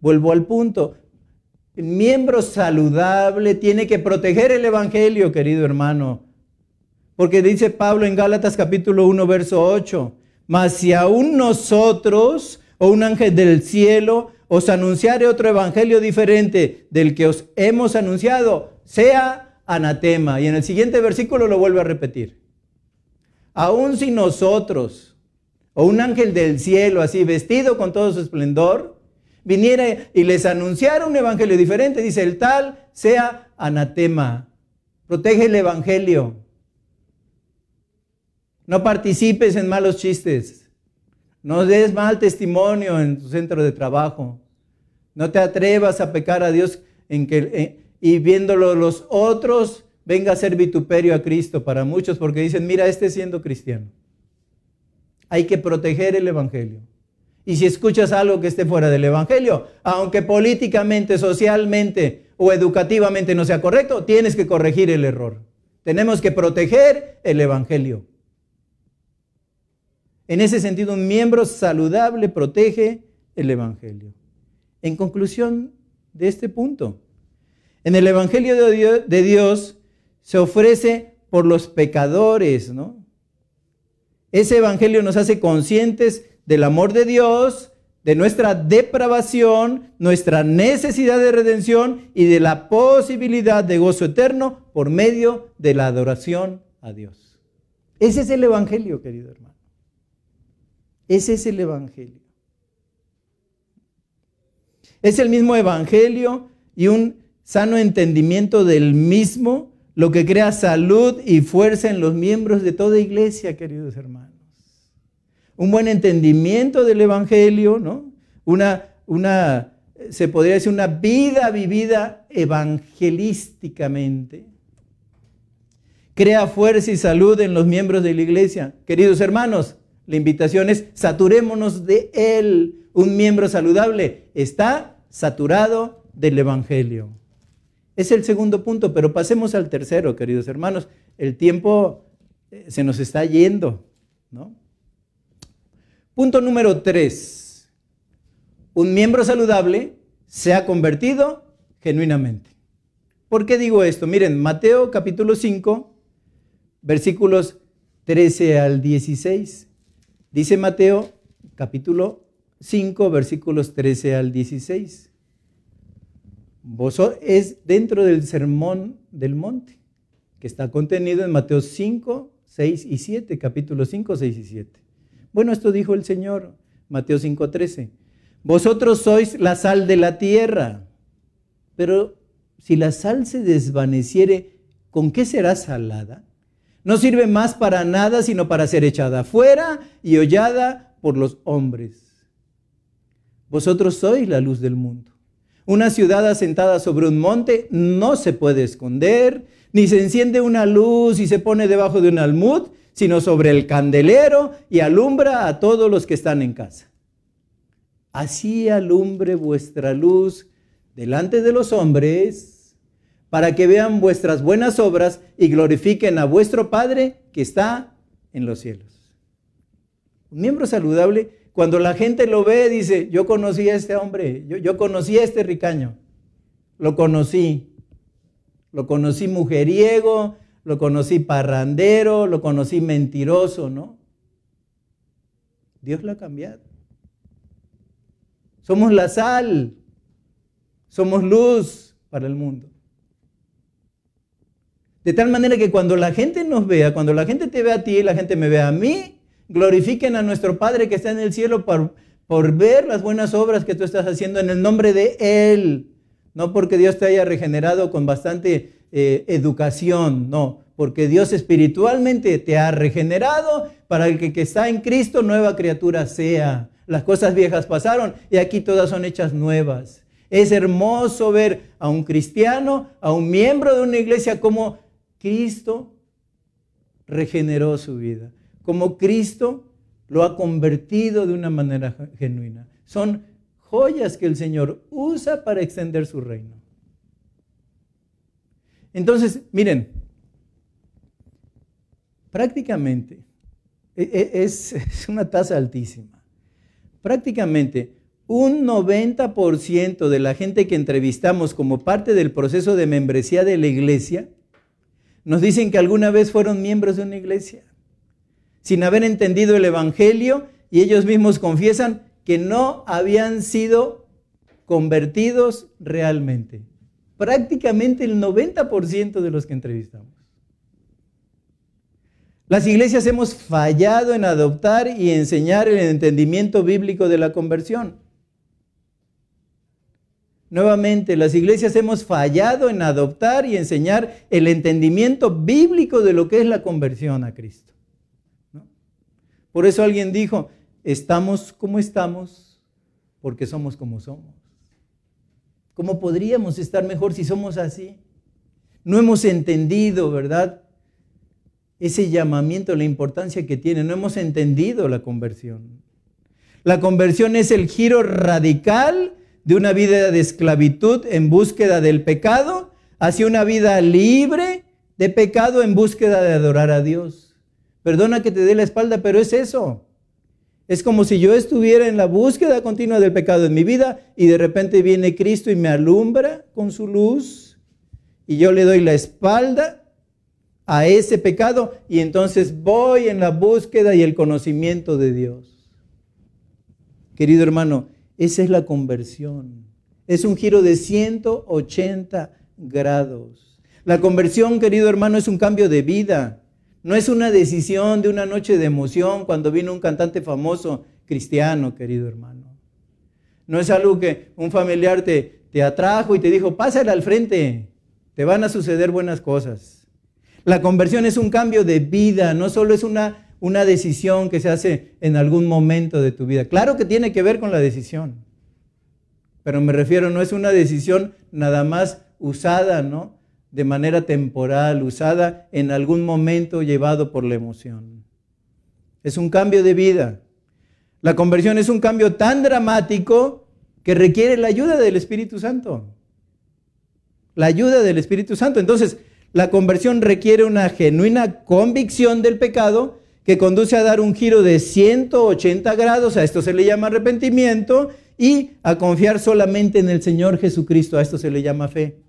Vuelvo al punto. El miembro saludable tiene que proteger el Evangelio, querido hermano. Porque dice Pablo en Gálatas capítulo 1, verso 8, mas si aún nosotros o un ángel del cielo os anunciare otro evangelio diferente del que os hemos anunciado, sea anatema. Y en el siguiente versículo lo vuelve a repetir. Aún si nosotros o un ángel del cielo así vestido con todo su esplendor, viniera y les anunciara un evangelio diferente, dice el tal sea anatema. Protege el evangelio. No participes en malos chistes. No des mal testimonio en tu centro de trabajo. No te atrevas a pecar a Dios en que, y viéndolo los otros venga a ser vituperio a Cristo para muchos porque dicen, mira, este siendo cristiano. Hay que proteger el Evangelio. Y si escuchas algo que esté fuera del Evangelio, aunque políticamente, socialmente o educativamente no sea correcto, tienes que corregir el error. Tenemos que proteger el Evangelio. En ese sentido, un miembro saludable protege el Evangelio. En conclusión de este punto, en el Evangelio de Dios, se ofrece por los pecadores, ¿no? Ese Evangelio nos hace conscientes del amor de Dios, de nuestra depravación, nuestra necesidad de redención y de la posibilidad de gozo eterno por medio de la adoración a Dios. Ese es el Evangelio, querido hermano. Ese es el Evangelio. Es el mismo Evangelio y un sano entendimiento del mismo lo que crea salud y fuerza en los miembros de toda iglesia, queridos hermanos. Un buen entendimiento del Evangelio, ¿no? Una, una, se podría decir, una vida vivida evangelísticamente. Crea fuerza y salud en los miembros de la iglesia. Queridos hermanos, la invitación es saturémonos de Él. Un miembro saludable está saturado del Evangelio. Es el segundo punto, pero pasemos al tercero, queridos hermanos. El tiempo eh, se nos está yendo, ¿no? Punto número tres. Un miembro saludable se ha convertido genuinamente. ¿Por qué digo esto? Miren, Mateo capítulo 5, versículos 13 al 16. Dice Mateo capítulo 5, versículos 13 al 16. es dentro del sermón del monte, que está contenido en Mateo 5, 6 y 7, capítulo 5, 6 y 7. Bueno, esto dijo el Señor, Mateo 5, 13. Vosotros sois la sal de la tierra, pero si la sal se desvaneciere, ¿con qué será salada? No sirve más para nada sino para ser echada afuera y hollada por los hombres. Vosotros sois la luz del mundo. Una ciudad asentada sobre un monte no se puede esconder, ni se enciende una luz y se pone debajo de un almud, sino sobre el candelero y alumbra a todos los que están en casa. Así alumbre vuestra luz delante de los hombres para que vean vuestras buenas obras y glorifiquen a vuestro Padre que está en los cielos. Un miembro saludable, cuando la gente lo ve, dice, yo conocí a este hombre, yo, yo conocí a este ricaño, lo conocí, lo conocí mujeriego, lo conocí parrandero, lo conocí mentiroso, ¿no? Dios lo ha cambiado. Somos la sal, somos luz para el mundo. De tal manera que cuando la gente nos vea, cuando la gente te vea a ti y la gente me vea a mí, glorifiquen a nuestro Padre que está en el cielo por, por ver las buenas obras que tú estás haciendo en el nombre de Él. No porque Dios te haya regenerado con bastante eh, educación, no, porque Dios espiritualmente te ha regenerado para el que, que está en Cristo nueva criatura sea. Las cosas viejas pasaron y aquí todas son hechas nuevas. Es hermoso ver a un cristiano, a un miembro de una iglesia como Cristo regeneró su vida, como Cristo lo ha convertido de una manera genuina. Son joyas que el Señor usa para extender su reino. Entonces, miren, prácticamente e, e, es, una tasa altísima. Prácticamente un 90% de la gente que entrevistamos como parte del proceso de membresía de la iglesia nos dicen que alguna vez fueron miembros de una iglesia, sin haber entendido el Evangelio, y ellos mismos confiesan que no habían sido convertidos realmente. Prácticamente el 90% de los que entrevistamos. Las iglesias hemos fallado en adoptar y enseñar el entendimiento bíblico de la conversión. Nuevamente, las iglesias hemos fallado en adoptar y enseñar el entendimiento bíblico de lo que es la conversión a Cristo. Por eso alguien dijo, estamos como estamos porque somos como somos. ¿Cómo podríamos estar mejor si somos así? No hemos entendido, ¿verdad? Ese llamamiento, la importancia que tiene. No hemos entendido la conversión. La conversión es el giro radical de una vida de esclavitud en búsqueda del pecado hacia una vida libre de pecado en búsqueda de adorar a Dios. Perdona que te dé la espalda, pero es eso. Es como si yo estuviera en la búsqueda continua del pecado en mi vida y de repente viene Cristo y me alumbra con su luz y yo le doy la espalda a ese pecado y entonces voy en la búsqueda y el conocimiento de Dios. Querido hermano, esa es la conversión. Es un giro de 180 grados. La conversión, querido hermano, es un cambio de vida. No es una decisión de una noche de emoción cuando vino un cantante famoso cristiano, querido hermano. No es algo que un familiar te, te atrajo y te dijo, pásale al frente, te van a suceder buenas cosas. La conversión es un cambio de vida, no solo es una, una decisión que se hace en algún momento de tu vida. Claro que tiene que ver con la decisión, pero me refiero, no es una decisión nada más usada, ¿no? de manera temporal, usada en algún momento llevado por la emoción. Es un cambio de vida. La conversión es un cambio tan dramático que requiere la ayuda del Espíritu Santo. La ayuda del Espíritu Santo. Entonces, la conversión requiere una genuina convicción del pecado que conduce a dar un giro de 180 grados, a esto se le llama arrepentimiento, y a confiar solamente en el Señor Jesucristo, a esto se le llama fe.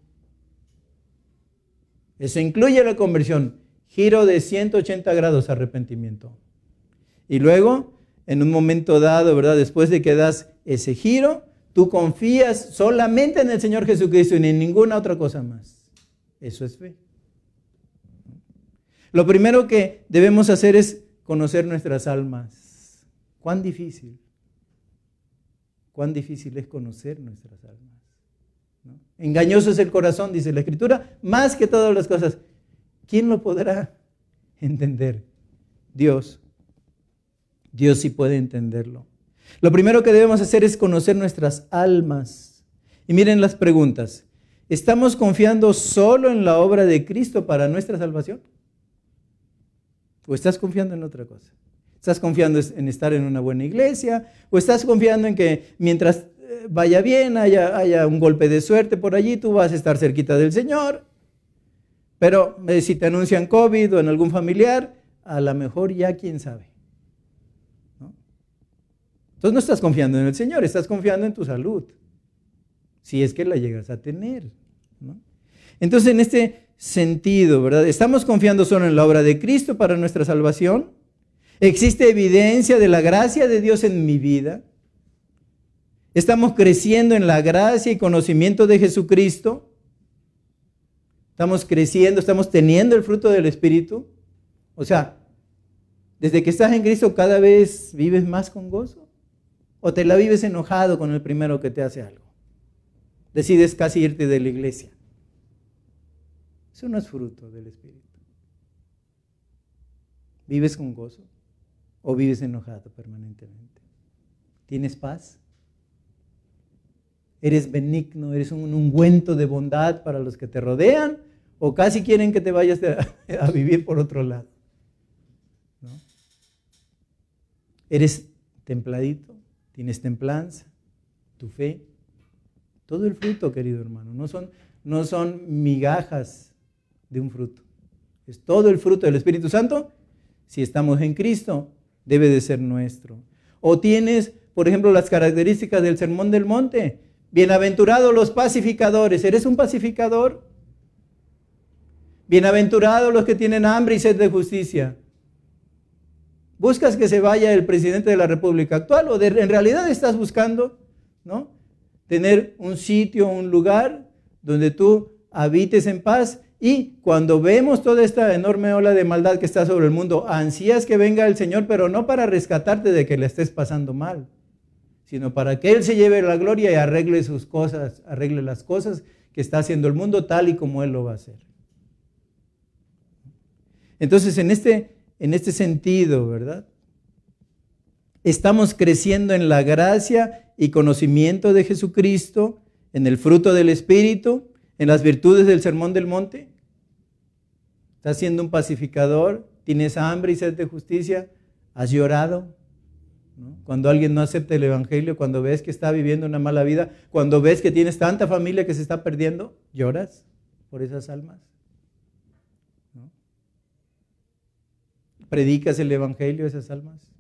Eso incluye la conversión, giro de 180 grados arrepentimiento. Y luego, en un momento dado, ¿verdad? Después de que das ese giro, tú confías solamente en el Señor Jesucristo y en ninguna otra cosa más. Eso es fe. Lo primero que debemos hacer es conocer nuestras almas. ¿Cuán difícil? ¿Cuán difícil es conocer nuestras almas? Engañoso es el corazón, dice la Escritura, más que todas las cosas. ¿Quién lo podrá entender? Dios. Dios sí puede entenderlo. Lo primero que debemos hacer es conocer nuestras almas. Y miren las preguntas. ¿Estamos confiando solo en la obra de Cristo para nuestra salvación? ¿O estás confiando en otra cosa? ¿Estás confiando en estar en una buena iglesia? ¿O estás confiando en que mientras vaya bien, haya, un golpe de suerte por allí, tú vas a estar cerquita del Señor. Pero eh, si te anuncian COVID o en algún familiar, a lo mejor ya quién sabe. Entonces no estás confiando en el Señor, estás confiando en tu salud. Si es que la llegas a tener. Entonces en este sentido, ¿verdad? ¿Estamos confiando solo en la obra de Cristo para nuestra salvación? ¿Existe evidencia de la gracia de Dios en mi vida? Estamos creciendo en la gracia y conocimiento de Jesucristo. Estamos creciendo, estamos teniendo el fruto del Espíritu. O sea, desde que estás en Cristo cada vez vives más con gozo. O te la vives enojado con el primero que te hace algo. Decides casi irte de la iglesia. Eso no es fruto del Espíritu. ¿Vives con gozo o vives enojado permanentemente? ¿Tienes paz? eres benigno, eres un ungüento de bondad para los que te rodean, o casi quieren que te vayas a, vivir por otro lado. Eres templadito, tienes templanza, tu fe, todo el fruto, querido hermano, no son, no son migajas de un fruto, es todo el fruto del Espíritu Santo. Si estamos en Cristo, debe de ser nuestro. O tienes, por ejemplo, las características del Sermón del Monte Bienaventurados los pacificadores. ¿Eres un pacificador? Bienaventurados los que tienen hambre y sed de justicia. ¿Buscas que se vaya el presidente de la República actual o en realidad estás buscando ¿no? tener un sitio, un lugar donde tú habites en paz? Y cuando vemos toda esta enorme ola de maldad que está sobre el mundo, ansías que venga el Señor, pero no para rescatarte de que le estés pasando mal sino para que Él se lleve la gloria y arregle sus cosas, arregle las cosas que está haciendo el mundo tal y como Él lo va a hacer. Entonces, en este, en este sentido, ¿verdad? Estamos creciendo en la gracia y conocimiento de Jesucristo, en el fruto del Espíritu, en las virtudes del Sermón del Monte. Estás siendo un pacificador, tienes hambre y sed de justicia, has llorado. Cuando alguien no acepta el Evangelio, cuando ves que está viviendo una mala vida, cuando ves que tienes tanta familia que se está perdiendo, lloras por esas almas. Predicas el Evangelio a esas almas.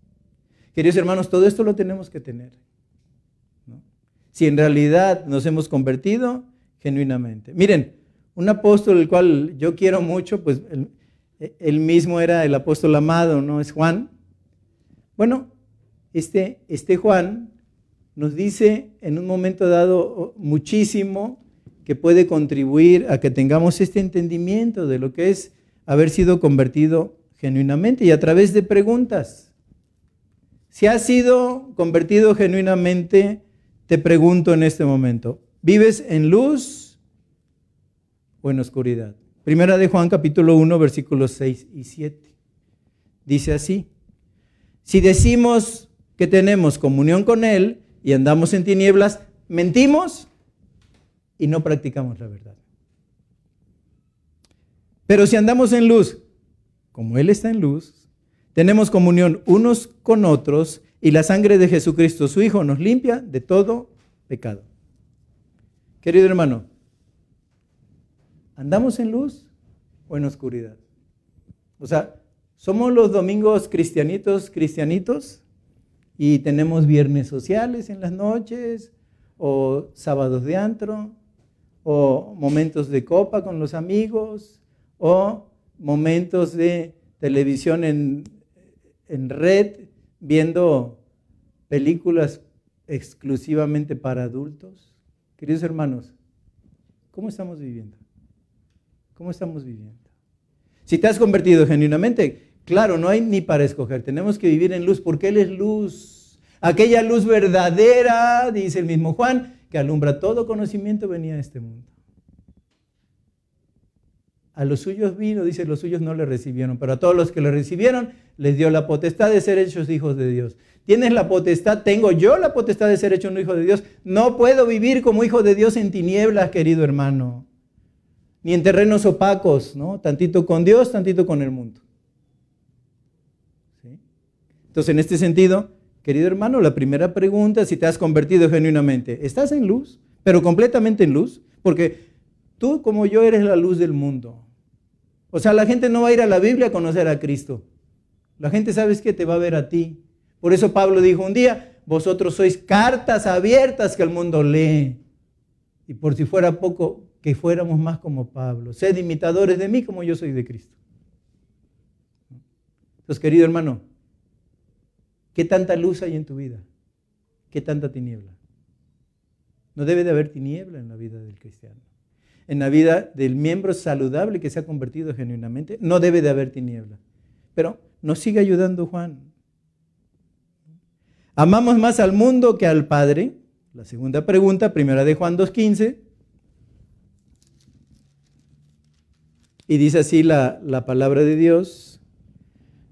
Queridos hermanos, todo esto lo tenemos que tener. Si en realidad nos hemos convertido genuinamente. Miren, un apóstol el cual yo quiero mucho, pues él, mismo era el apóstol amado, ¿no? Es Juan. Bueno, este, este Juan nos dice en un momento dado muchísimo que puede contribuir a que tengamos este entendimiento de lo que es haber sido convertido genuinamente y a través de preguntas. Si has sido convertido genuinamente, te pregunto en este momento, ¿vives en luz en oscuridad? Primera de Juan capítulo 1 versículos 6 y 7. Dice así, si decimos que tenemos comunión con Él y andamos en tinieblas, mentimos y no practicamos la verdad. Pero si andamos en luz, como Él está en luz, tenemos comunión unos con otros y la sangre de Jesucristo, su Hijo, nos limpia de todo pecado. Querido hermano, ¿andamos en luz o en oscuridad? O sea, ¿somos los domingos cristianitos, cristianitos? Y tenemos viernes sociales en las noches, o sábados de antro, o momentos de copa con los amigos, o momentos de televisión en, en red viendo películas exclusivamente para adultos? Queridos hermanos, ¿cómo estamos viviendo? ¿Cómo estamos viviendo? Si te has convertido genuinamente, claro, no hay ni para escoger. Tenemos que vivir en luz porque Él es luz. Aquella luz verdadera, dice el mismo Juan, que alumbra todo conocimiento, venía a este mundo. A los suyos vino, dice, los suyos no le recibieron, pero a todos los que le recibieron les dio la potestad de ser hechos hijos de Dios. Tienes la potestad, tengo yo la potestad de ser hecho un hijo de Dios. No puedo vivir como hijo de Dios en tinieblas, querido hermano, ni en terrenos opacos, ¿no? Tantito con Dios, tantito con el mundo. Entonces, en este sentido, querido hermano, la primera pregunta, si te has convertido genuinamente, ¿estás en luz? Pero completamente en luz, porque tú como yo eres la luz del mundo. O sea, la gente no va a ir a la Biblia a conocer a Cristo. La gente, ¿sabes qué? Te va a ver a ti. Por eso Pablo dijo un día, vosotros sois cartas abiertas que el mundo lee. Y por si fuera poco, que fuéramos más como Pablo. Sed imitadores de mí como yo soy de Cristo. Entonces, querido hermano, ¿qué tanta luz hay en tu vida? ¿Qué tanta tiniebla? No debe de haber tiniebla en la vida del cristiano en la vida del miembro saludable que se ha convertido genuinamente, no debe de haber tiniebla. Pero nos sigue ayudando Juan. ¿Amamos más al mundo que al Padre? La segunda pregunta, primera de Juan 2.15. Y dice así la, la palabra de Dios.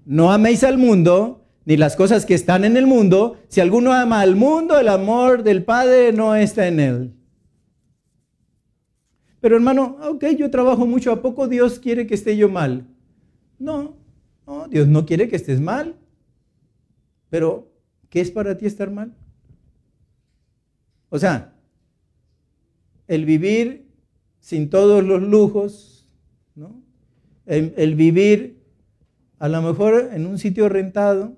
No améis al mundo ni las cosas que están en el mundo. Si alguno ama al mundo, el amor del Padre no está en él. Pero hermano, ok, yo trabajo mucho, ¿a poco Dios quiere que esté yo mal? No, no, Dios no quiere que estés mal. Pero, ¿qué es para ti estar mal? O sea, el vivir sin todos los lujos. El, vivir a lo mejor en un sitio rentado,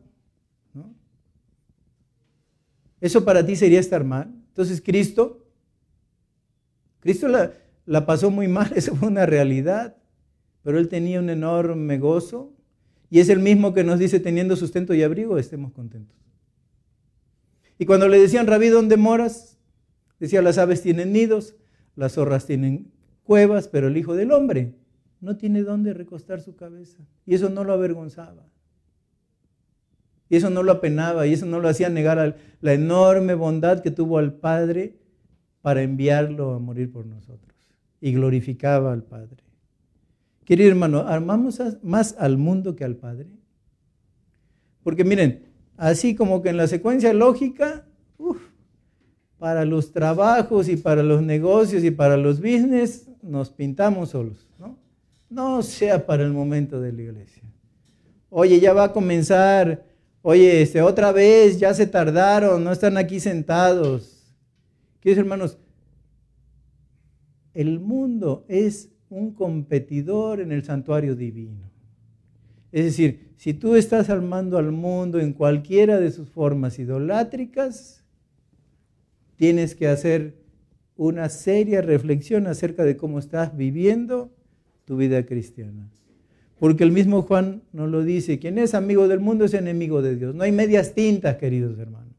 ¿no? Eso para ti sería estar mal. Entonces Cristo, Cristo la, la pasó muy mal, eso fue una realidad, pero él tenía un enorme gozo y es el mismo que nos dice, teniendo sustento y abrigo, estemos contentos. Y cuando le decían, Rabí, ¿dónde moras? Decía, las aves tienen nidos, las zorras tienen cuevas, pero el Hijo del Hombre no tiene dónde recostar su cabeza. Y eso no lo avergonzaba. Y eso no lo apenaba, y eso no lo hacía negar la enorme bondad que tuvo al Padre para enviarlo a morir por nosotros y glorificaba al Padre. Querido hermano, ¿armamos más al mundo que al Padre? Porque miren, así como que en la secuencia lógica, para los trabajos y para los negocios y para los business, nos pintamos solos, ¿no? No sea para el momento de la iglesia. Oye, ya va a comenzar. Oye, este, otra vez, ya se tardaron, no están aquí sentados. Queridos hermanos, el mundo es un competidor en el santuario divino. Es decir, si tú estás armando al mundo en cualquiera de sus formas idolátricas, tienes que hacer una seria reflexión acerca de cómo estás viviendo tu vida cristiana. Porque el mismo Juan nos lo dice, quien es amigo del mundo es enemigo de Dios. No hay medias tintas, queridos hermanos.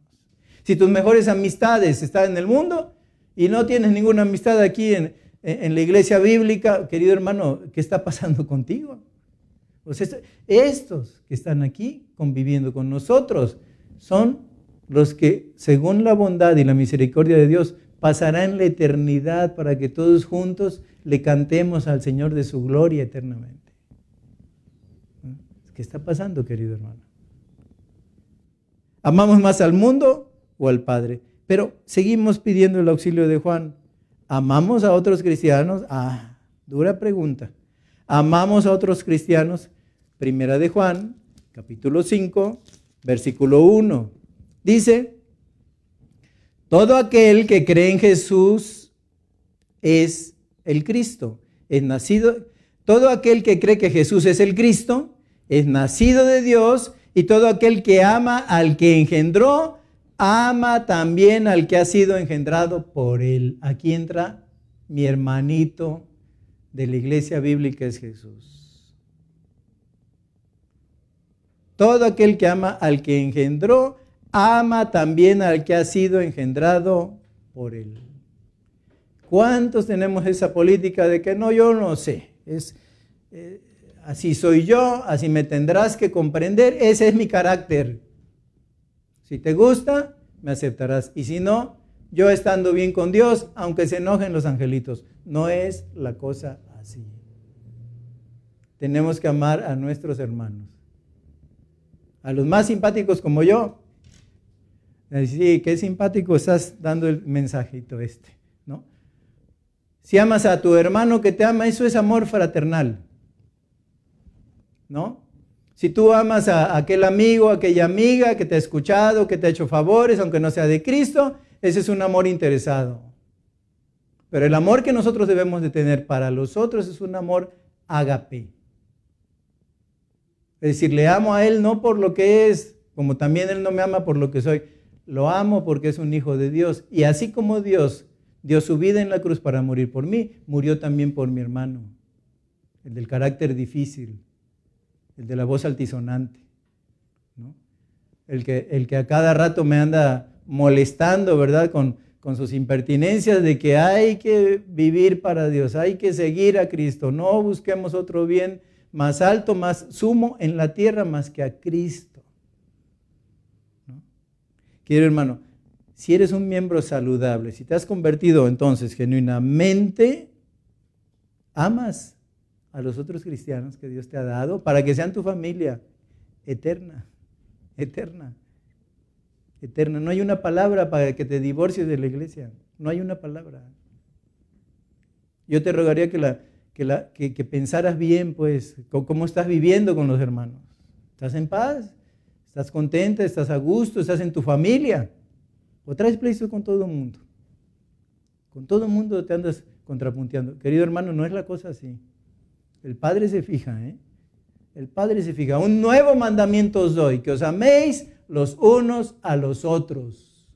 Si tus mejores amistades están en el mundo y no tienes ninguna amistad aquí en, en la iglesia bíblica, querido hermano, ¿qué está pasando contigo? Pues estos que están aquí conviviendo con nosotros son los que, según la bondad y la misericordia de Dios, pasarán la eternidad para que todos juntos le cantemos al Señor de su gloria eternamente. ¿Qué está pasando, querido hermano? ¿Amamos más al mundo o al Padre? Pero seguimos pidiendo el auxilio de Juan. ¿Amamos a otros cristianos? Ah, dura pregunta. ¿Amamos a otros cristianos? Primera de Juan, capítulo 5, versículo 1. Dice, todo aquel que cree en Jesús es el Cristo. Es nacido, todo aquel que cree que Jesús es el Cristo es nacido de Dios y todo aquel que ama al que engendró ama también al que ha sido engendrado por él. Aquí entra mi hermanito de la iglesia bíblica es Jesús. Todo aquel que ama al que engendró, ama también al que ha sido engendrado por él. ¿Cuántos tenemos esa política de que no, yo no sé? Es, eh, así soy yo, así me tendrás que comprender, ese es mi carácter. Si te gusta, me aceptarás. Y si no, yo estando bien con Dios, aunque se enojen los angelitos. No es la cosa así. Tenemos que amar a nuestros hermanos. A los más simpáticos como yo. Sí, qué simpático estás dando el mensajito este. Si amas a tu hermano que te ama, eso es amor fraternal. ¿No? Si tú amas a aquel amigo, aquella amiga que te ha escuchado, que te ha hecho favores, aunque no sea de Cristo, ese es un amor interesado. Pero el amor que nosotros debemos de tener para los otros es un amor agape. Es decir, le amo a Él no por lo que es, como también Él no me ama por lo que soy. Lo amo porque es un hijo de Dios. Y así como Dios dio su vida en la cruz para morir por mí, murió también por mi hermano, el del carácter difícil, el de la voz altisonante, el, que, el que a cada rato me anda molestando, ¿verdad? Con, con sus impertinencias de que hay que vivir para Dios, hay que seguir a Cristo, no busquemos otro bien más alto, más sumo en la tierra más que a Cristo. Quiero hermano, si eres un miembro saludable, si te has convertido entonces genuinamente, amas a los otros cristianos que Dios te ha dado para que sean tu familia eterna, eterna, eterna. No hay una palabra para que te divorcies de la iglesia, no hay una palabra. Yo te rogaría que, que, pensaras bien, pues, cómo estás viviendo con los hermanos. ¿Estás en paz? ¿Estás contenta? ¿Estás a gusto? ¿Estás en tu familia? ¿O traes pleito con todo el mundo? Con todo el mundo te andas contrapunteando. Querido hermano, no es la cosa así. El Padre se fija, ¿eh? El Padre se fija. Un nuevo mandamiento os doy, que os améis los unos a los otros.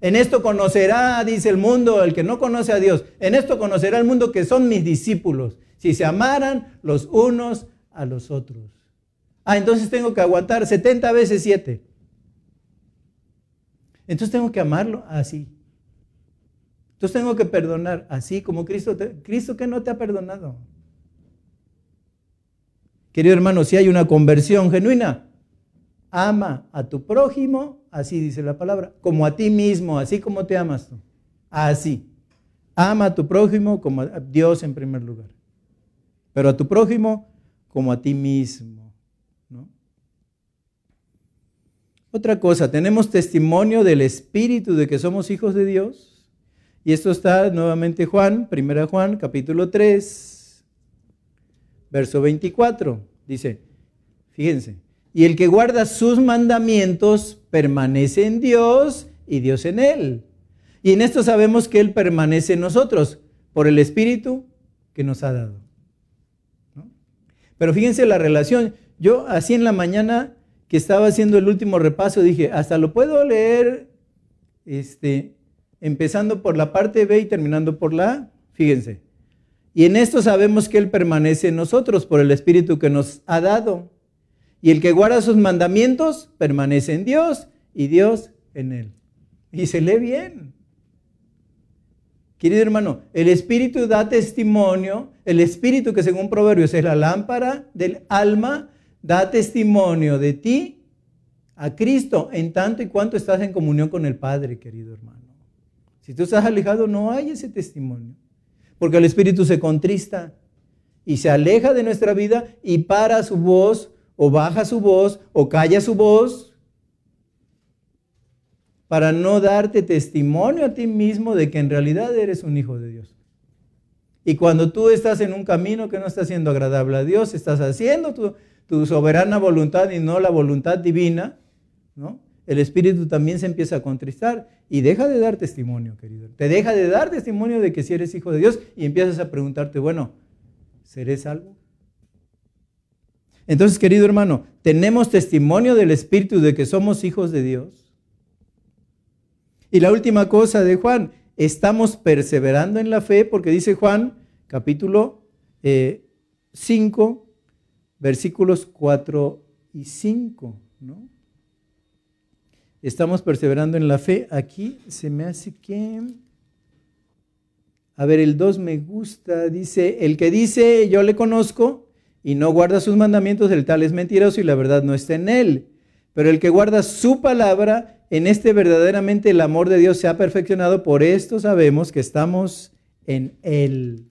En esto conocerá, dice el mundo, el que no conoce a Dios, en esto conocerá el mundo que son mis discípulos, si se amaran los unos a los otros. Ah, entonces tengo que aguantar 70 veces 7. Entonces tengo que amarlo así. Entonces tengo que perdonar así como Cristo. Cristo que no te ha perdonado. Querido hermano, si hay una conversión genuina, ama a tu prójimo, así dice la palabra, como a ti mismo, así como te amas tú. Así. Ama a tu prójimo como a Dios en primer lugar. Pero a tu prójimo como a ti mismo. ¿no? Otra cosa, tenemos testimonio del Espíritu de que somos hijos de Dios. Y esto está nuevamente Juan, 1 Juan, capítulo 3, verso 24. Dice, fíjense, y el que guarda sus mandamientos permanece en Dios y Dios en él. Y en esto sabemos que Él permanece en nosotros por el Espíritu que nos ha dado. Pero fíjense la relación. Yo así en la mañana que estaba haciendo el último repaso dije, hasta lo puedo leer este, empezando por la parte B y terminando por la A. Fíjense. Y en esto sabemos que Él permanece en nosotros por el Espíritu que nos ha dado. Y el que guarda sus mandamientos permanece en Dios y Dios en Él. Y se lee bien. Querido hermano, el Espíritu da testimonio, el Espíritu que según Proverbios es la lámpara del alma, da testimonio de ti a Cristo en tanto y cuanto estás en comunión con el Padre, querido hermano. Si tú estás alejado, no hay ese testimonio, porque el Espíritu se contrista y se aleja de nuestra vida y para su voz o baja su voz o calla su voz para no darte testimonio a ti mismo de que en realidad eres un hijo de Dios. Y cuando tú estás en un camino que no está siendo agradable a Dios, estás haciendo tu, soberana voluntad y no la voluntad divina, ¿no? El espíritu también se empieza a contristar y deja de dar testimonio, querido. Te deja de dar testimonio de que si eres hijo de Dios y empiezas a preguntarte, bueno, ¿seré salvo? Entonces, querido hermano, tenemos testimonio del espíritu de que somos hijos de Dios. Y la última cosa de Juan, estamos perseverando en la fe porque dice Juan capítulo 5, eh, versículos 4 y 5, ¿no? Estamos perseverando en la fe. Aquí se me hace que... A ver, el 2 me gusta. Dice, el que dice yo le conozco y no guarda sus mandamientos, el tal es mentiroso y la verdad no está en él. Pero el que guarda su palabra, en este verdaderamente el amor de Dios se ha perfeccionado, por esto sabemos que estamos en Él.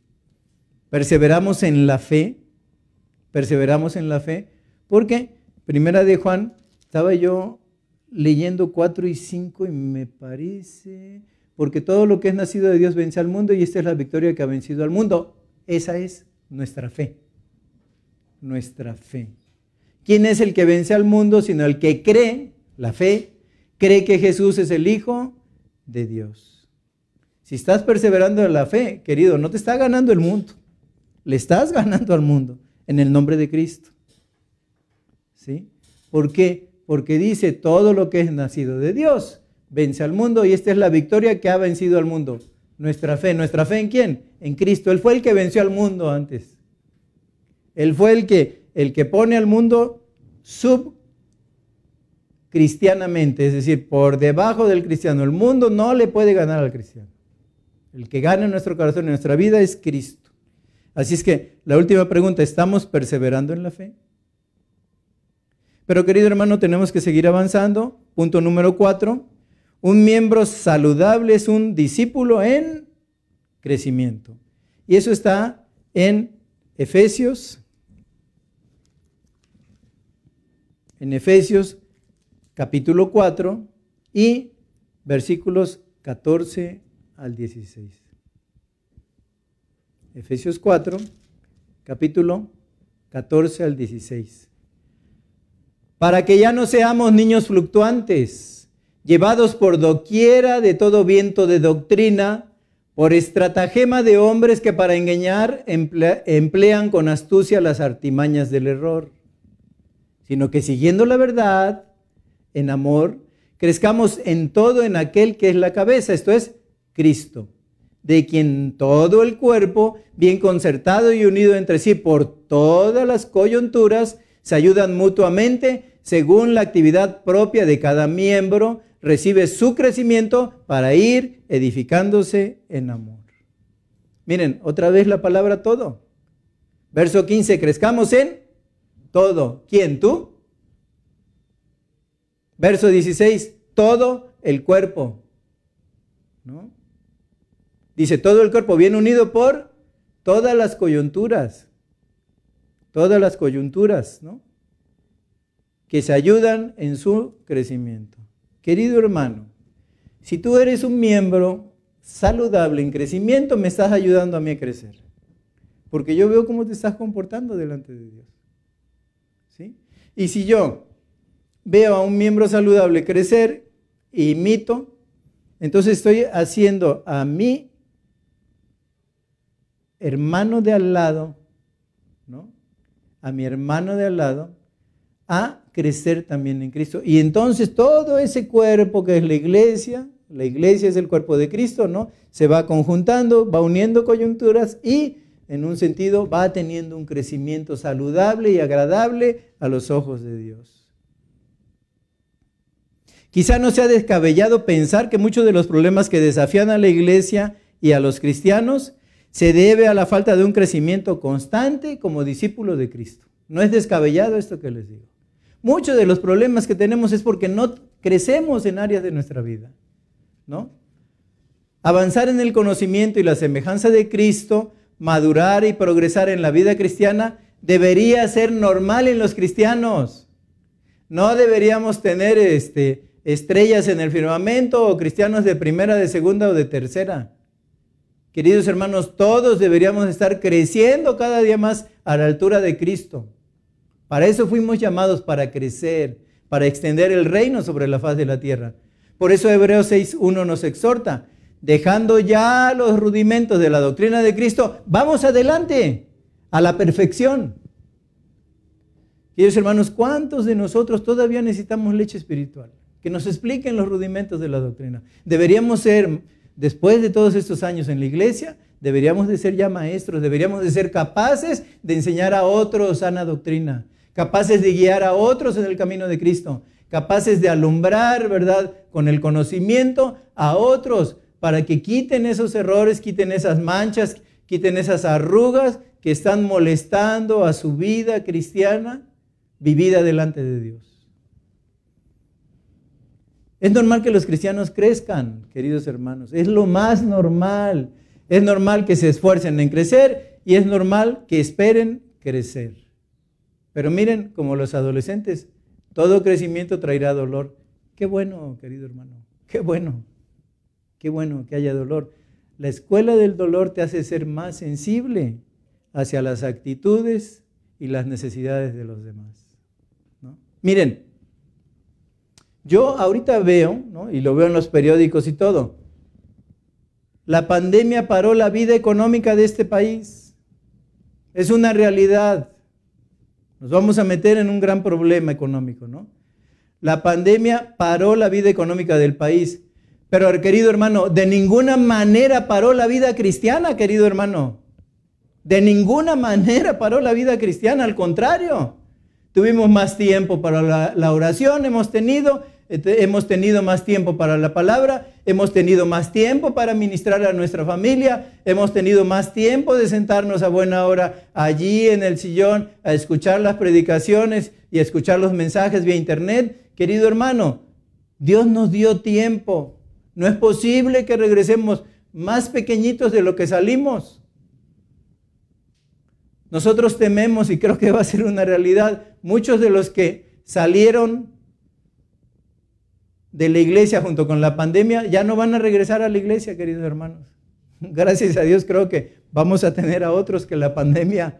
Perseveramos en la fe, perseveramos en la fe, porque primera de Juan, estaba yo leyendo 4 y 5 y me parece, porque todo lo que es nacido de Dios vence al mundo y esta es la victoria que ha vencido al mundo. Esa es nuestra fe, nuestra fe. ¿Quién es el que vence al mundo sino el que cree, la fe, cree que Jesús es el Hijo de Dios. Si estás perseverando en la fe, querido, no te está ganando el mundo. Le estás ganando al mundo en el nombre de Cristo. ¿Sí? ¿Por qué? Porque dice todo lo que es nacido de Dios vence al mundo y esta es la victoria que ha vencido al mundo. Nuestra fe. ¿Nuestra fe en quién? En Cristo. Él fue el que venció al mundo antes. Él fue el que, el que pone al mundo sub cristianamente, es decir, por debajo del cristiano. El mundo no le puede ganar al cristiano. El que gana en nuestro corazón, en nuestra vida, es Cristo. Así es que la última pregunta, ¿estamos perseverando en la fe? Pero querido hermano, tenemos que seguir avanzando. Punto número cuatro. Un miembro saludable es un discípulo en crecimiento. Y eso está en Efesios. En Efesios capítulo 4 y versículos 14 al 16. Efesios 4, capítulo 14 al 16. Para que ya no seamos niños fluctuantes, llevados por doquiera de todo viento de doctrina, por estratagema de hombres que para engañar emplean con astucia las artimañas del error, sino que siguiendo la verdad, en amor, crezcamos en todo en aquel que es la cabeza, esto es Cristo, de quien todo el cuerpo, bien concertado y unido entre sí por todas las coyunturas, se ayudan mutuamente según la actividad propia de cada miembro, recibe su crecimiento para ir edificándose en amor. Miren, otra vez la palabra todo. Verso 15, crezcamos en todo. ¿Quién? ¿Tú? Verso 16, todo el cuerpo. ¿no? Dice, todo el cuerpo bien unido por todas las coyunturas. Todas las coyunturas, ¿no? Que se ayudan en su crecimiento. Querido hermano, si tú eres un miembro saludable en crecimiento, me estás ayudando a mí a crecer. porque yo veo cómo te estás comportando delante de Dios. ¿Sí? Y si yo veo a un miembro saludable crecer e imito, entonces estoy haciendo a mi hermano de al lado, ¿no? A mi hermano de al lado, a crecer también en Cristo. Y entonces todo ese cuerpo que es la iglesia, la iglesia es el cuerpo de Cristo, ¿no? Se va conjuntando, va uniendo coyunturas y en un sentido va teniendo un crecimiento saludable y agradable a los ojos de Dios. Quizá no sea descabellado pensar que muchos de los problemas que desafían a la iglesia y a los cristianos se debe a la falta de un crecimiento constante como discípulo de Cristo. No es descabellado esto que les digo. Muchos de los problemas que tenemos es porque no crecemos en áreas de nuestra vida. ¿no? Avanzar en el conocimiento y la semejanza de Cristo, madurar y progresar en la vida cristiana, debería ser normal en los cristianos. No deberíamos tener este, estrellas en el firmamento o cristianos de primera, de segunda o de tercera. Queridos hermanos, todos deberíamos estar creciendo cada día más a la altura de Cristo. Para eso fuimos llamados, para crecer, para extender el reino sobre la faz de la tierra. Por eso Hebreos 6.1 nos exhorta, dejando ya los rudimentos de la doctrina de Cristo, vamos adelante a la perfección. Queridos hermanos, ¿cuántos de nosotros todavía necesitamos leche espiritual? Que nos expliquen los rudimentos de la doctrina. Deberíamos ser, después de todos estos años en la iglesia, deberíamos de ser ya maestros, deberíamos de ser capaces de enseñar a otros sana doctrina, capaces de guiar a otros en el camino de Cristo, capaces de alumbrar, ¿verdad?, con el conocimiento a otros para que quiten esos errores, quiten esas manchas, quiten esas arrugas que están molestando a su vida cristiana vivida delante de Dios. Es normal que los cristianos crezcan, queridos hermanos. Es lo más normal. Es normal que se esfuercen en crecer y es normal que esperen crecer. Pero miren, como los adolescentes, todo crecimiento traerá dolor. Qué bueno, querido hermano. Qué bueno. Qué bueno que haya dolor. La escuela del dolor te hace ser más sensible hacia las actitudes y las necesidades de los demás. Miren, yo ahorita veo, y lo veo en los periódicos y todo, la pandemia paró la vida económica de este país. Es una realidad. Nos vamos a meter en un gran problema económico, ¿no? La pandemia paró la vida económica del país. Pero, querido hermano, de ninguna manera paró la vida cristiana, querido hermano. De ninguna manera paró la vida cristiana, al contrario. Tuvimos más tiempo para la, oración, hemos tenido, hemos tenido más tiempo para la palabra, hemos tenido más tiempo para ministrar a nuestra familia, hemos tenido más tiempo de sentarnos a buena hora allí en el sillón a escuchar las predicaciones y a escuchar los mensajes vía internet. Querido hermano, Dios nos dio tiempo. No es posible que regresemos más pequeñitos de lo que salimos. Nosotros tememos, y creo que va a ser una realidad, muchos de los que salieron de la iglesia junto con la pandemia ya no van a regresar a la iglesia, queridos hermanos. Gracias a Dios creo que vamos a tener a otros que la pandemia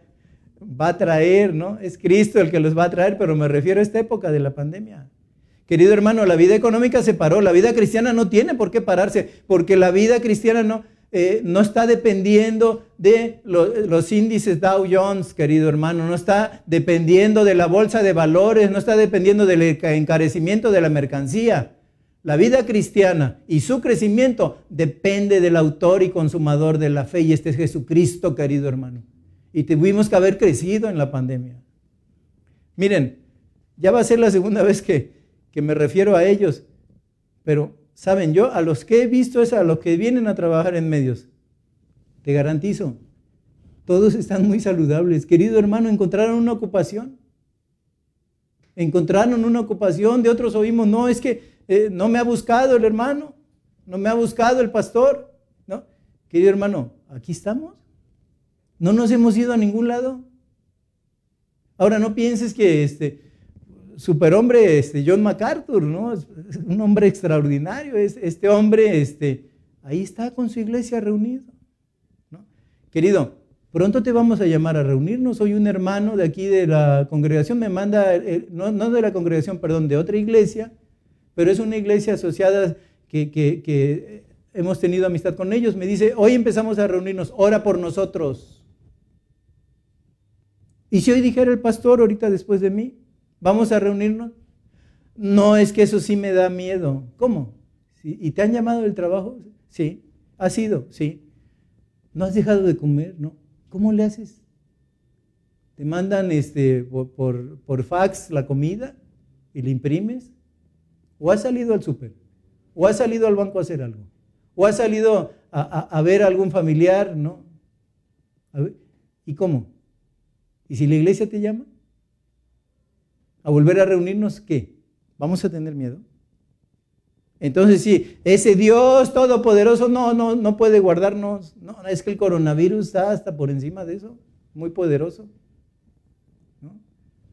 va a traer, ¿no? Es Cristo el que los va a traer, pero me refiero a esta época de la pandemia. Querido hermano, la vida económica se paró, la vida cristiana no tiene por qué pararse, porque la vida cristiana no, eh, no está dependiendo de los índices Dow Jones, querido hermano, no está dependiendo de la bolsa de valores, no está dependiendo del encarecimiento de la mercancía. La vida cristiana y su crecimiento depende del autor y consumador de la fe y este es Jesucristo, querido hermano. Y tuvimos que haber crecido en la pandemia. Miren, ya va a ser la segunda vez que, que me refiero a ellos, pero saben, yo a los que he visto es a los que vienen a trabajar en medios. Te garantizo, todos están muy saludables. Querido hermano, encontraron una ocupación. Encontraron una ocupación, de otros oímos, no, es que eh, no me ha buscado el hermano, no me ha buscado el pastor, ¿no? Querido hermano, aquí estamos. No nos hemos ido a ningún lado. Ahora no pienses que este superhombre este, John MacArthur, ¿no? Es un hombre extraordinario. Es, este hombre, este, ahí está con su iglesia reunido. ¿no? Querido, Pronto te vamos a llamar a reunirnos. Soy un hermano de aquí de la congregación, me manda, eh, no, de la congregación, perdón, de otra iglesia, pero es una iglesia asociada que, hemos tenido amistad con ellos. Me dice, hoy empezamos a reunirnos, ora por nosotros. Y si hoy dijera el pastor, ahorita después de mí, vamos a reunirnos, no es que eso sí me da miedo. ¿Cómo? ¿Y te han llamado del trabajo? Sí. ¿Ha sido? Sí. ¿No has dejado de comer? No. ¿Cómo le haces? ¿Te mandan este, por, fax la comida y la imprimes? ¿O has salido al súper? ¿O has salido al banco a hacer algo? ¿O has salido a, ver a algún familiar? ¿No? ¿Y cómo? ¿Y si la iglesia te llama? ¿A volver a reunirnos? ¿Qué? ¿Vamos a tener miedo? Entonces, sí, ese Dios todopoderoso no, no, no puede guardarnos. No, es que el coronavirus está hasta por encima de eso, muy poderoso.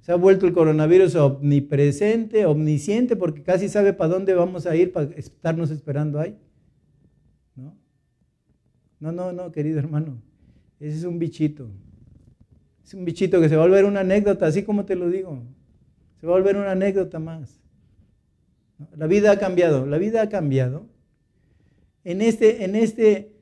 Se ha vuelto el coronavirus omnipresente, omnisciente, porque casi sabe para dónde vamos a ir para estarnos esperando ahí. ¿No? No, no, querido hermano. Ese es un bichito. Es un bichito que se va a volver una anécdota, así como te lo digo. Se va a volver una anécdota más. La vida ha cambiado, la vida ha cambiado. En este, en este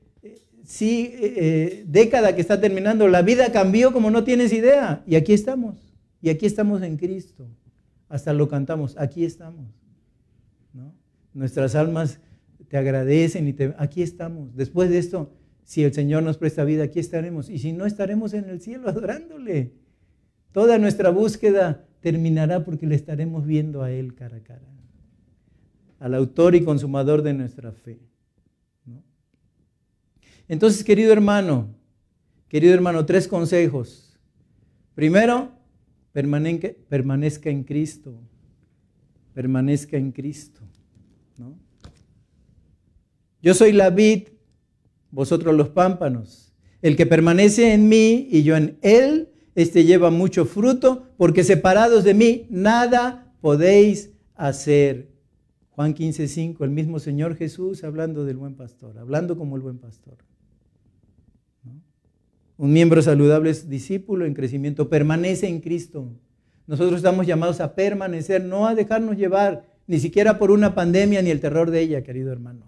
sí, eh, eh, década que está terminando, la vida cambió como no tienes idea. Y aquí estamos, y aquí estamos en Cristo. Hasta lo cantamos, aquí estamos. Nuestras almas te agradecen y te, aquí estamos. Después de esto, si el Señor nos presta vida, aquí estaremos. Y si no, estaremos en el cielo adorándole. Toda nuestra búsqueda terminará porque le estaremos viendo a Él cara a cara al autor y consumador de nuestra fe. Entonces, querido hermano, querido hermano, tres consejos. Primero, permanezca en Cristo. Permanezca en Cristo. Yo soy la vid, vosotros los pámpanos. El que permanece en mí y yo en él, este lleva mucho fruto, porque separados de mí nada podéis hacer. Juan 15, 5, el mismo Señor Jesús hablando del buen pastor, hablando como el buen pastor. Un miembro saludable es discípulo en crecimiento, permanece en Cristo. Nosotros estamos llamados a permanecer, no a dejarnos llevar ni siquiera por una pandemia ni el terror de ella, querido hermano.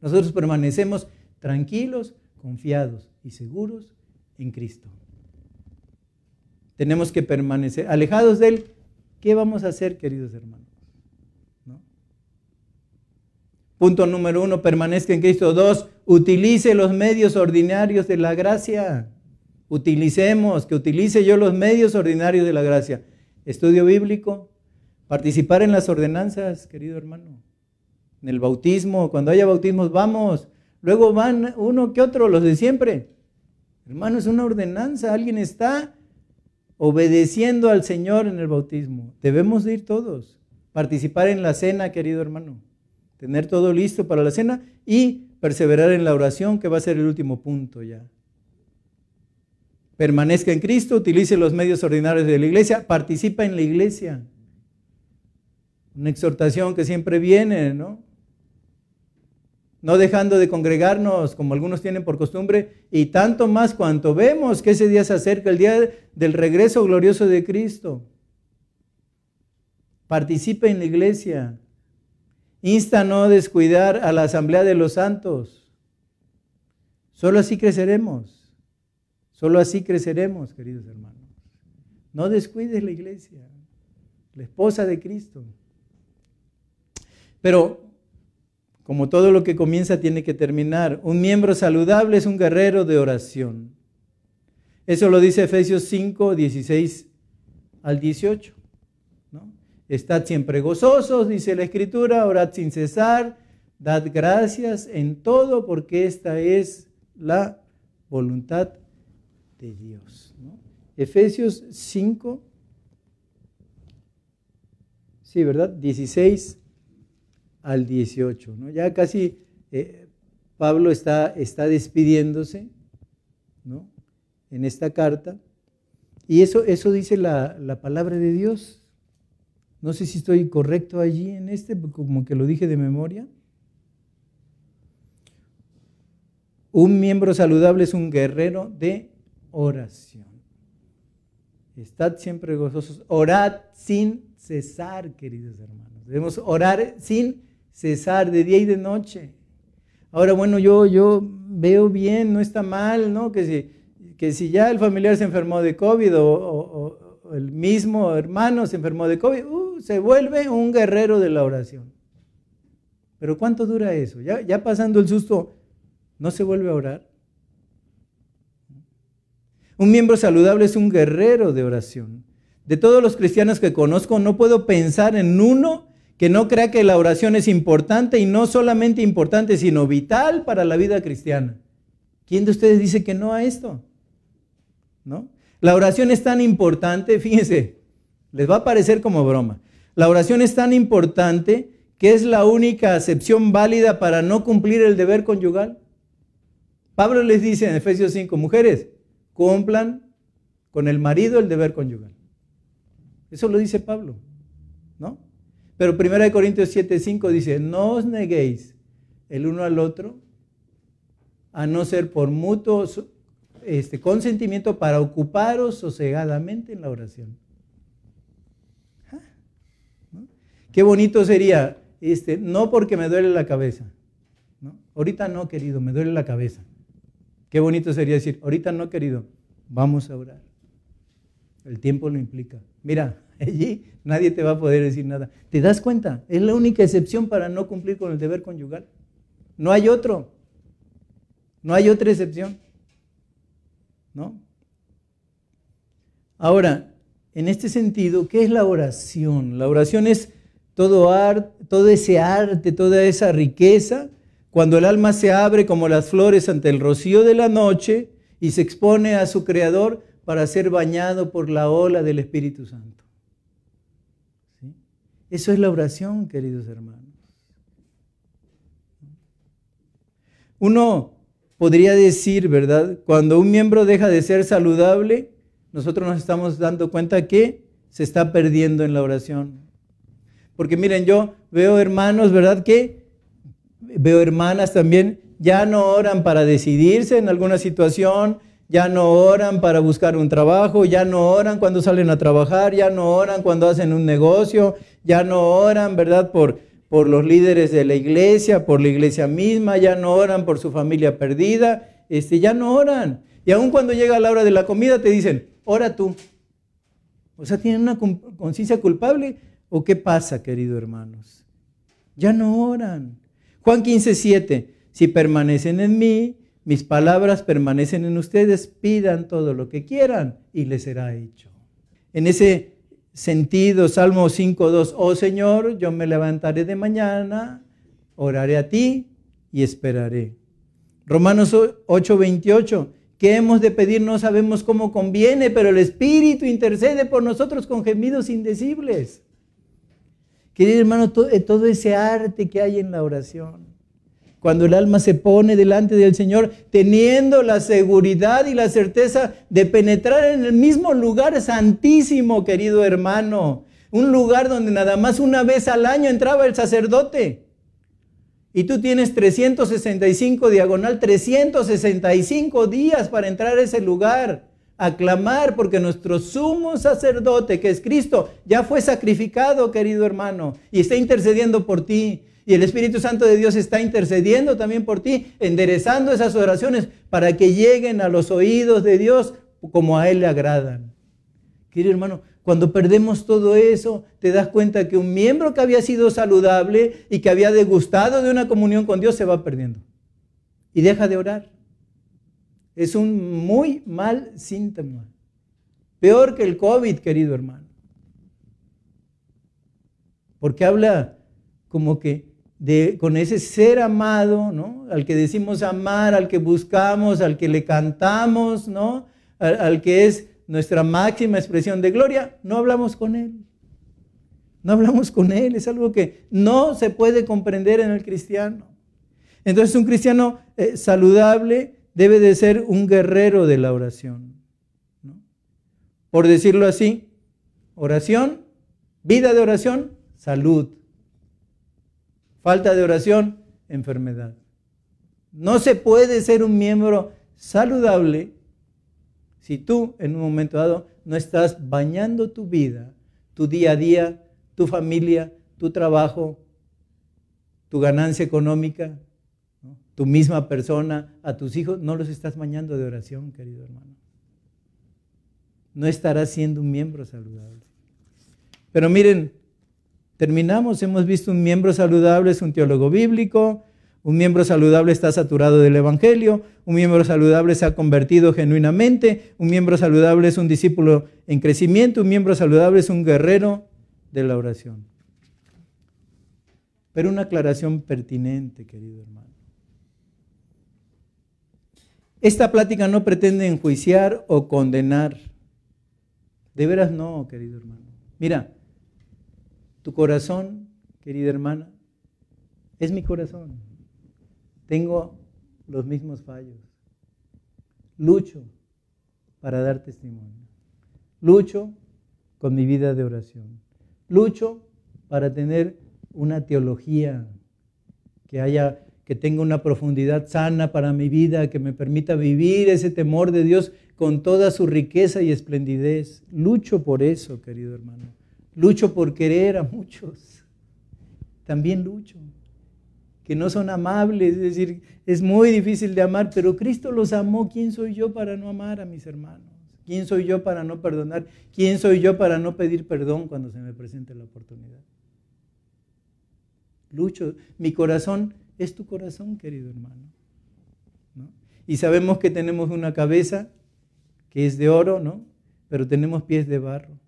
Nosotros permanecemos tranquilos, confiados y seguros en Cristo. Tenemos que permanecer alejados de Él. ¿Qué vamos a hacer, queridos hermanos? Punto número uno, permanezca en Cristo. Dos, utilice los medios ordinarios de la gracia. Utilicemos, que utilice yo los medios ordinarios de la gracia. Estudio bíblico, participar en las ordenanzas, querido hermano. En el bautismo, cuando haya bautismos, vamos. Luego van uno que otro, los de siempre. Hermano, es una ordenanza. Alguien está obedeciendo al Señor en el bautismo. Debemos ir todos. Participar en la cena, querido hermano tener todo listo para la cena y perseverar en la oración, que va a ser el último punto ya. Permanezca en Cristo, utilice los medios ordinarios de la iglesia, participa en la iglesia. Una exhortación que siempre viene, ¿no? No dejando de congregarnos como algunos tienen por costumbre, y tanto más cuanto vemos que ese día se acerca, el día del regreso glorioso de Cristo. Participa en la iglesia, Insta a no descuidar a la asamblea de los santos. Solo así creceremos. Solo así creceremos, queridos hermanos. No descuides la iglesia, la esposa de Cristo. Pero, como todo lo que comienza tiene que terminar, un miembro saludable es un guerrero de oración. Eso lo dice Efesios 5, 16 al 18. Estad siempre gozosos, dice la Escritura, orad sin cesar, dad gracias en todo, porque esta es la voluntad de Dios. Efesios 5, sí, ¿verdad? 16 al 18. ¿no? Ya casi eh, Pablo está, está despidiéndose ¿no? en esta carta. Y eso, eso dice la, la palabra de Dios. No sé si estoy correcto allí en este, como que lo dije de memoria. Un miembro saludable es un guerrero de oración. Estad siempre gozosos. Orad sin cesar, queridos hermanos. Debemos orar sin cesar de día y de noche. Ahora, bueno, yo, yo veo bien, no está mal, ¿no? Que si, que si ya el familiar se enfermó de COVID o, el mismo hermano se enfermó de COVID, uh, se vuelve un guerrero de la oración. Pero ¿cuánto dura eso? Ya, ya pasando el susto, ¿no se vuelve a orar? Un miembro saludable es un guerrero de oración. De todos los cristianos que conozco, no puedo pensar en uno que no crea que la oración es importante y no solamente importante, sino vital para la vida cristiana. ¿Quién de ustedes dice que no a esto? ¿No? La oración es tan importante, fíjense, les va a parecer como broma. La oración es tan importante que es la única acepción válida para no cumplir el deber conyugal. Pablo les dice en Efesios 5, mujeres, cumplan con el marido el deber conyugal. Eso lo dice Pablo, ¿no? Pero 1 Corintios 7, 5 dice, no os neguéis el uno al otro, a no ser por mutuo este, consentimiento para ocuparos sosegadamente en la oración. Ah, Qué bonito sería, este, no porque me duele la cabeza. ¿no? Ahorita no, querido, me duele la cabeza. Qué bonito sería decir, ahorita no, querido, vamos a orar. El tiempo lo implica. Mira, allí nadie te va a poder decir nada. ¿Te das cuenta? Es la única excepción para no cumplir con el deber conyugal. No hay otro. No hay otra excepción. ¿No? Ahora, en este sentido, ¿qué es la oración? La oración es todo, todo ese arte, toda esa riqueza cuando el alma se abre como las flores ante el rocío de la noche y se expone a su Creador para ser bañado por la ola del Espíritu Santo. Eso es la oración, queridos hermanos. Uno podría decir, ¿verdad? Cuando un miembro deja de ser saludable, nosotros nos estamos dando cuenta que se está perdiendo en la oración. Porque miren, yo veo hermanos, ¿verdad? Que veo hermanas también, ya no oran para decidirse en alguna situación, ya no oran para buscar un trabajo, ya no oran cuando salen a trabajar, ya no oran cuando hacen un negocio, ya no oran, ¿verdad? Por, por los líderes de la iglesia, por la iglesia misma, ya no oran por su familia perdida, este, ya no oran. Y aun cuando llega la hora de la comida te dicen, ora tú. O sea, ¿tienen una conciencia culpable? ¿O qué pasa, queridos hermanos? Ya no oran. Juan 15, 7. Si permanecen en mí, mis palabras permanecen en ustedes, pidan todo lo que quieran y les será hecho. En ese sentido, Salmo 5, 2. Oh Señor, yo me levantaré de mañana, oraré a ti y esperaré. Romanos 8, 28. ¿Qué hemos de pedir? No sabemos cómo conviene, pero el Espíritu intercede por nosotros con gemidos indecibles. Querido hermano, eh, todo, ese arte que hay en la oración. Cuando el alma se pone delante del Señor, teniendo la seguridad y la certeza de penetrar en el mismo lugar santísimo, querido hermano. Un lugar donde nada más una vez al año entraba el sacerdote. Y tú tienes 365 diagonal, 365 días para entrar a ese lugar aclamar porque nuestro sumo sacerdote, que es Cristo, ya fue sacrificado, querido hermano, y está intercediendo por ti. Y el Espíritu Santo de Dios está intercediendo también por ti, enderezando esas oraciones para que lleguen a los oídos de Dios como a Él le agradan. Querido hermano, cuando perdemos todo eso, te das cuenta que un miembro que había sido saludable y que había degustado de una comunión con Dios se va perdiendo. Y deja de orar. Es un muy mal síntoma. Peor que el COVID, querido hermano. Porque habla como que de, con ese ser amado, ¿no? Al que decimos amar, al que buscamos, al que le cantamos, ¿no? Al, que es nuestra máxima expresión de gloria, no hablamos con él. No hablamos con él, es algo que no se puede comprender en el cristiano. Entonces un cristiano eh, saludable debe de ser un guerrero de la oración. Por decirlo así, oración, vida de oración, salud. Falta de oración, enfermedad. No se puede ser un miembro saludable si tú en un momento dado no estás bañando tu vida, tu día a día, tu familia, tu trabajo, tu ganancia económica, tu misma persona, a tus hijos, no los estás bañando de oración, querido hermano. No estarás siendo un miembro saludable. Pero miren, terminamos, hemos visto un miembro saludable, es un teólogo bíblico, un miembro saludable está saturado del Evangelio, un miembro saludable se ha convertido genuinamente, un miembro saludable es un discípulo en crecimiento, un miembro saludable es un guerrero de la oración. Pero una aclaración pertinente, querido hermano. Esta plática no pretende enjuiciar o condenar. De veras no, querido hermano. Mira, tu corazón, querida hermana, es mi corazón. Tengo los mismos fallos. Lucho para dar testimonio. Lucho con mi vida de oración. Lucho para tener una teología que haya que tenga una profundidad sana para mi vida, que me permita vivir ese temor de Dios con toda su riqueza y esplendidez. Lucho por eso, querido hermano. Lucho por querer a muchos. También lucho que no son amables, es decir, es muy difícil de amar, pero Cristo los amó. ¿Quién soy yo para no amar a mis hermanos? ¿Quién soy yo para no perdonar? ¿Quién soy yo para no pedir perdón cuando se me presente la oportunidad? Lucho, mi corazón es tu corazón, querido hermano. Y sabemos que tenemos una cabeza que es de oro, ¿no? Pero tenemos pies de barro.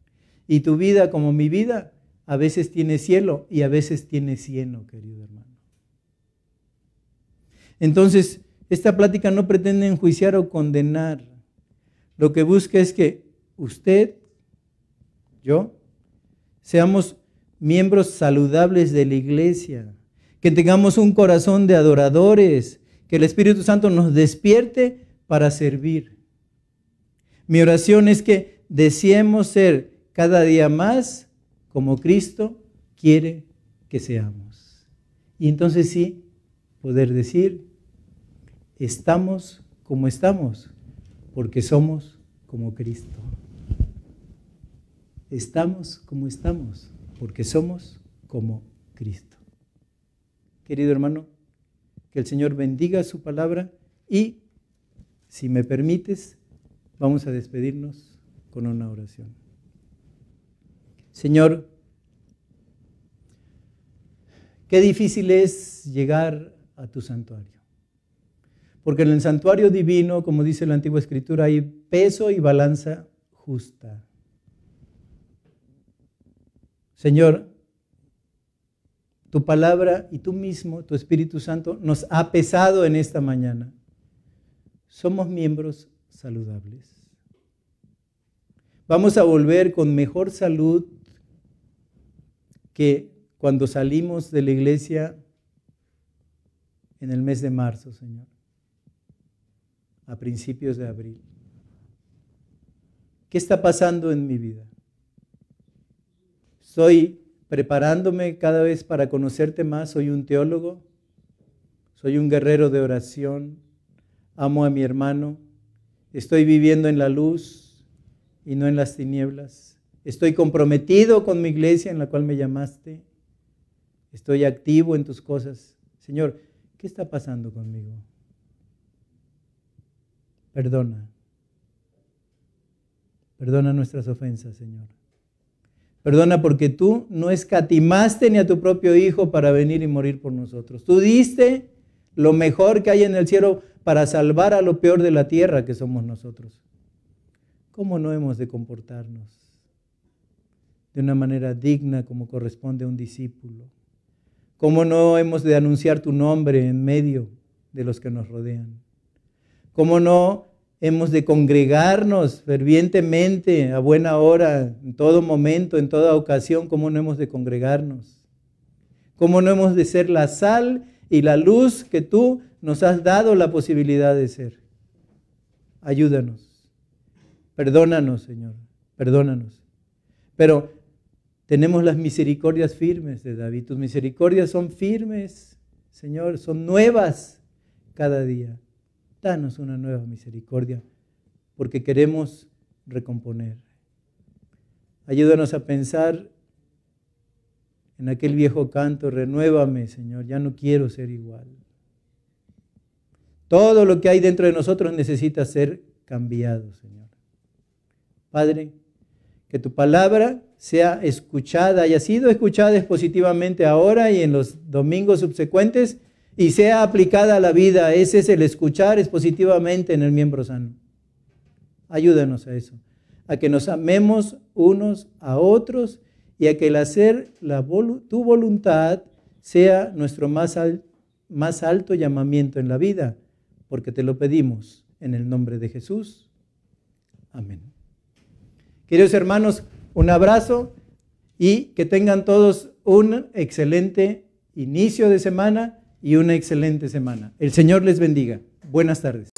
Y tu vida, como mi vida, a veces tiene cielo y a veces tiene cieno, querido hermano. Entonces, esta plática no pretende enjuiciar o condenar. Lo que busca es que usted, yo, seamos miembros saludables de la iglesia, que tengamos un corazón de adoradores, que el Espíritu Santo nos despierte para servir. Mi oración es que deseemos ser cada día más como Cristo quiere que seamos. Y entonces sí, poder decir, estamos como estamos, porque somos como Cristo. Estamos como estamos, porque somos como Cristo. Querido hermano, que el Señor bendiga su palabra y, si me permites, vamos a despedirnos con una oración. Señor, qué difícil es llegar a tu santuario. Porque en el santuario divino, como dice la antigua escritura, hay peso y balanza justa. Señor, tu palabra y tú mismo, tu Espíritu Santo, nos ha pesado en esta mañana. Somos miembros saludables. Vamos a volver con mejor salud que cuando salimos de la iglesia en el mes de marzo, Señor, a principios de abril. ¿Qué está pasando en mi vida? ¿Estoy preparándome cada vez para conocerte más? ¿Soy un teólogo? ¿Soy un guerrero de oración? ¿Amo a mi hermano? ¿Estoy viviendo en la luz y no en las tinieblas? ¿Estoy comprometido con mi iglesia en la cual me llamaste? ¿Estoy activo en tus cosas? Señor, ¿Qué está pasando conmigo? Perdona. Perdona nuestras ofensas, Señor. Perdona porque tú no escatimaste ni a tu propio Hijo para venir y morir por nosotros. Tú diste lo mejor que hay en el cielo para salvar a lo peor de la tierra que somos nosotros. ¿Cómo no hemos de comportarnos de una manera digna como corresponde a un discípulo? ¿Cómo no hemos de anunciar tu nombre en medio de los que nos rodean? ¿Cómo no hemos de congregarnos fervientemente a buena hora, en todo momento, en toda ocasión? ¿Cómo no hemos de congregarnos? ¿Cómo no hemos de ser la sal y la luz que tú nos has dado la posibilidad de ser? Ayúdanos. Perdónanos, Señor. Perdónanos. Pero tenemos las misericordias firmes de David. Tus misericordias son firmes, Señor, son nuevas cada día. Danos una nueva misericordia porque queremos recomponer. Ayúdanos a pensar en aquel viejo canto, renuévame, Señor, ya no quiero ser igual. Todo lo que hay dentro de nosotros necesita ser cambiado, Señor. Padre, que tu palabra sea escuchada, haya sido escuchada positivamente ahora y en los domingos subsecuentes y sea aplicada a la vida. Ese es el escuchar expositivamente en el miembro sano. Ayúdanos a eso, a que nos amemos unos a otros y a que el hacer tu voluntad sea nuestro más, más alto llamamiento en la vida, porque te lo pedimos en el nombre de Jesús. Amén. Queridos hermanos, un abrazo y que tengan todos un excelente inicio de semana y una excelente semana. El Señor les bendiga. Buenas tardes.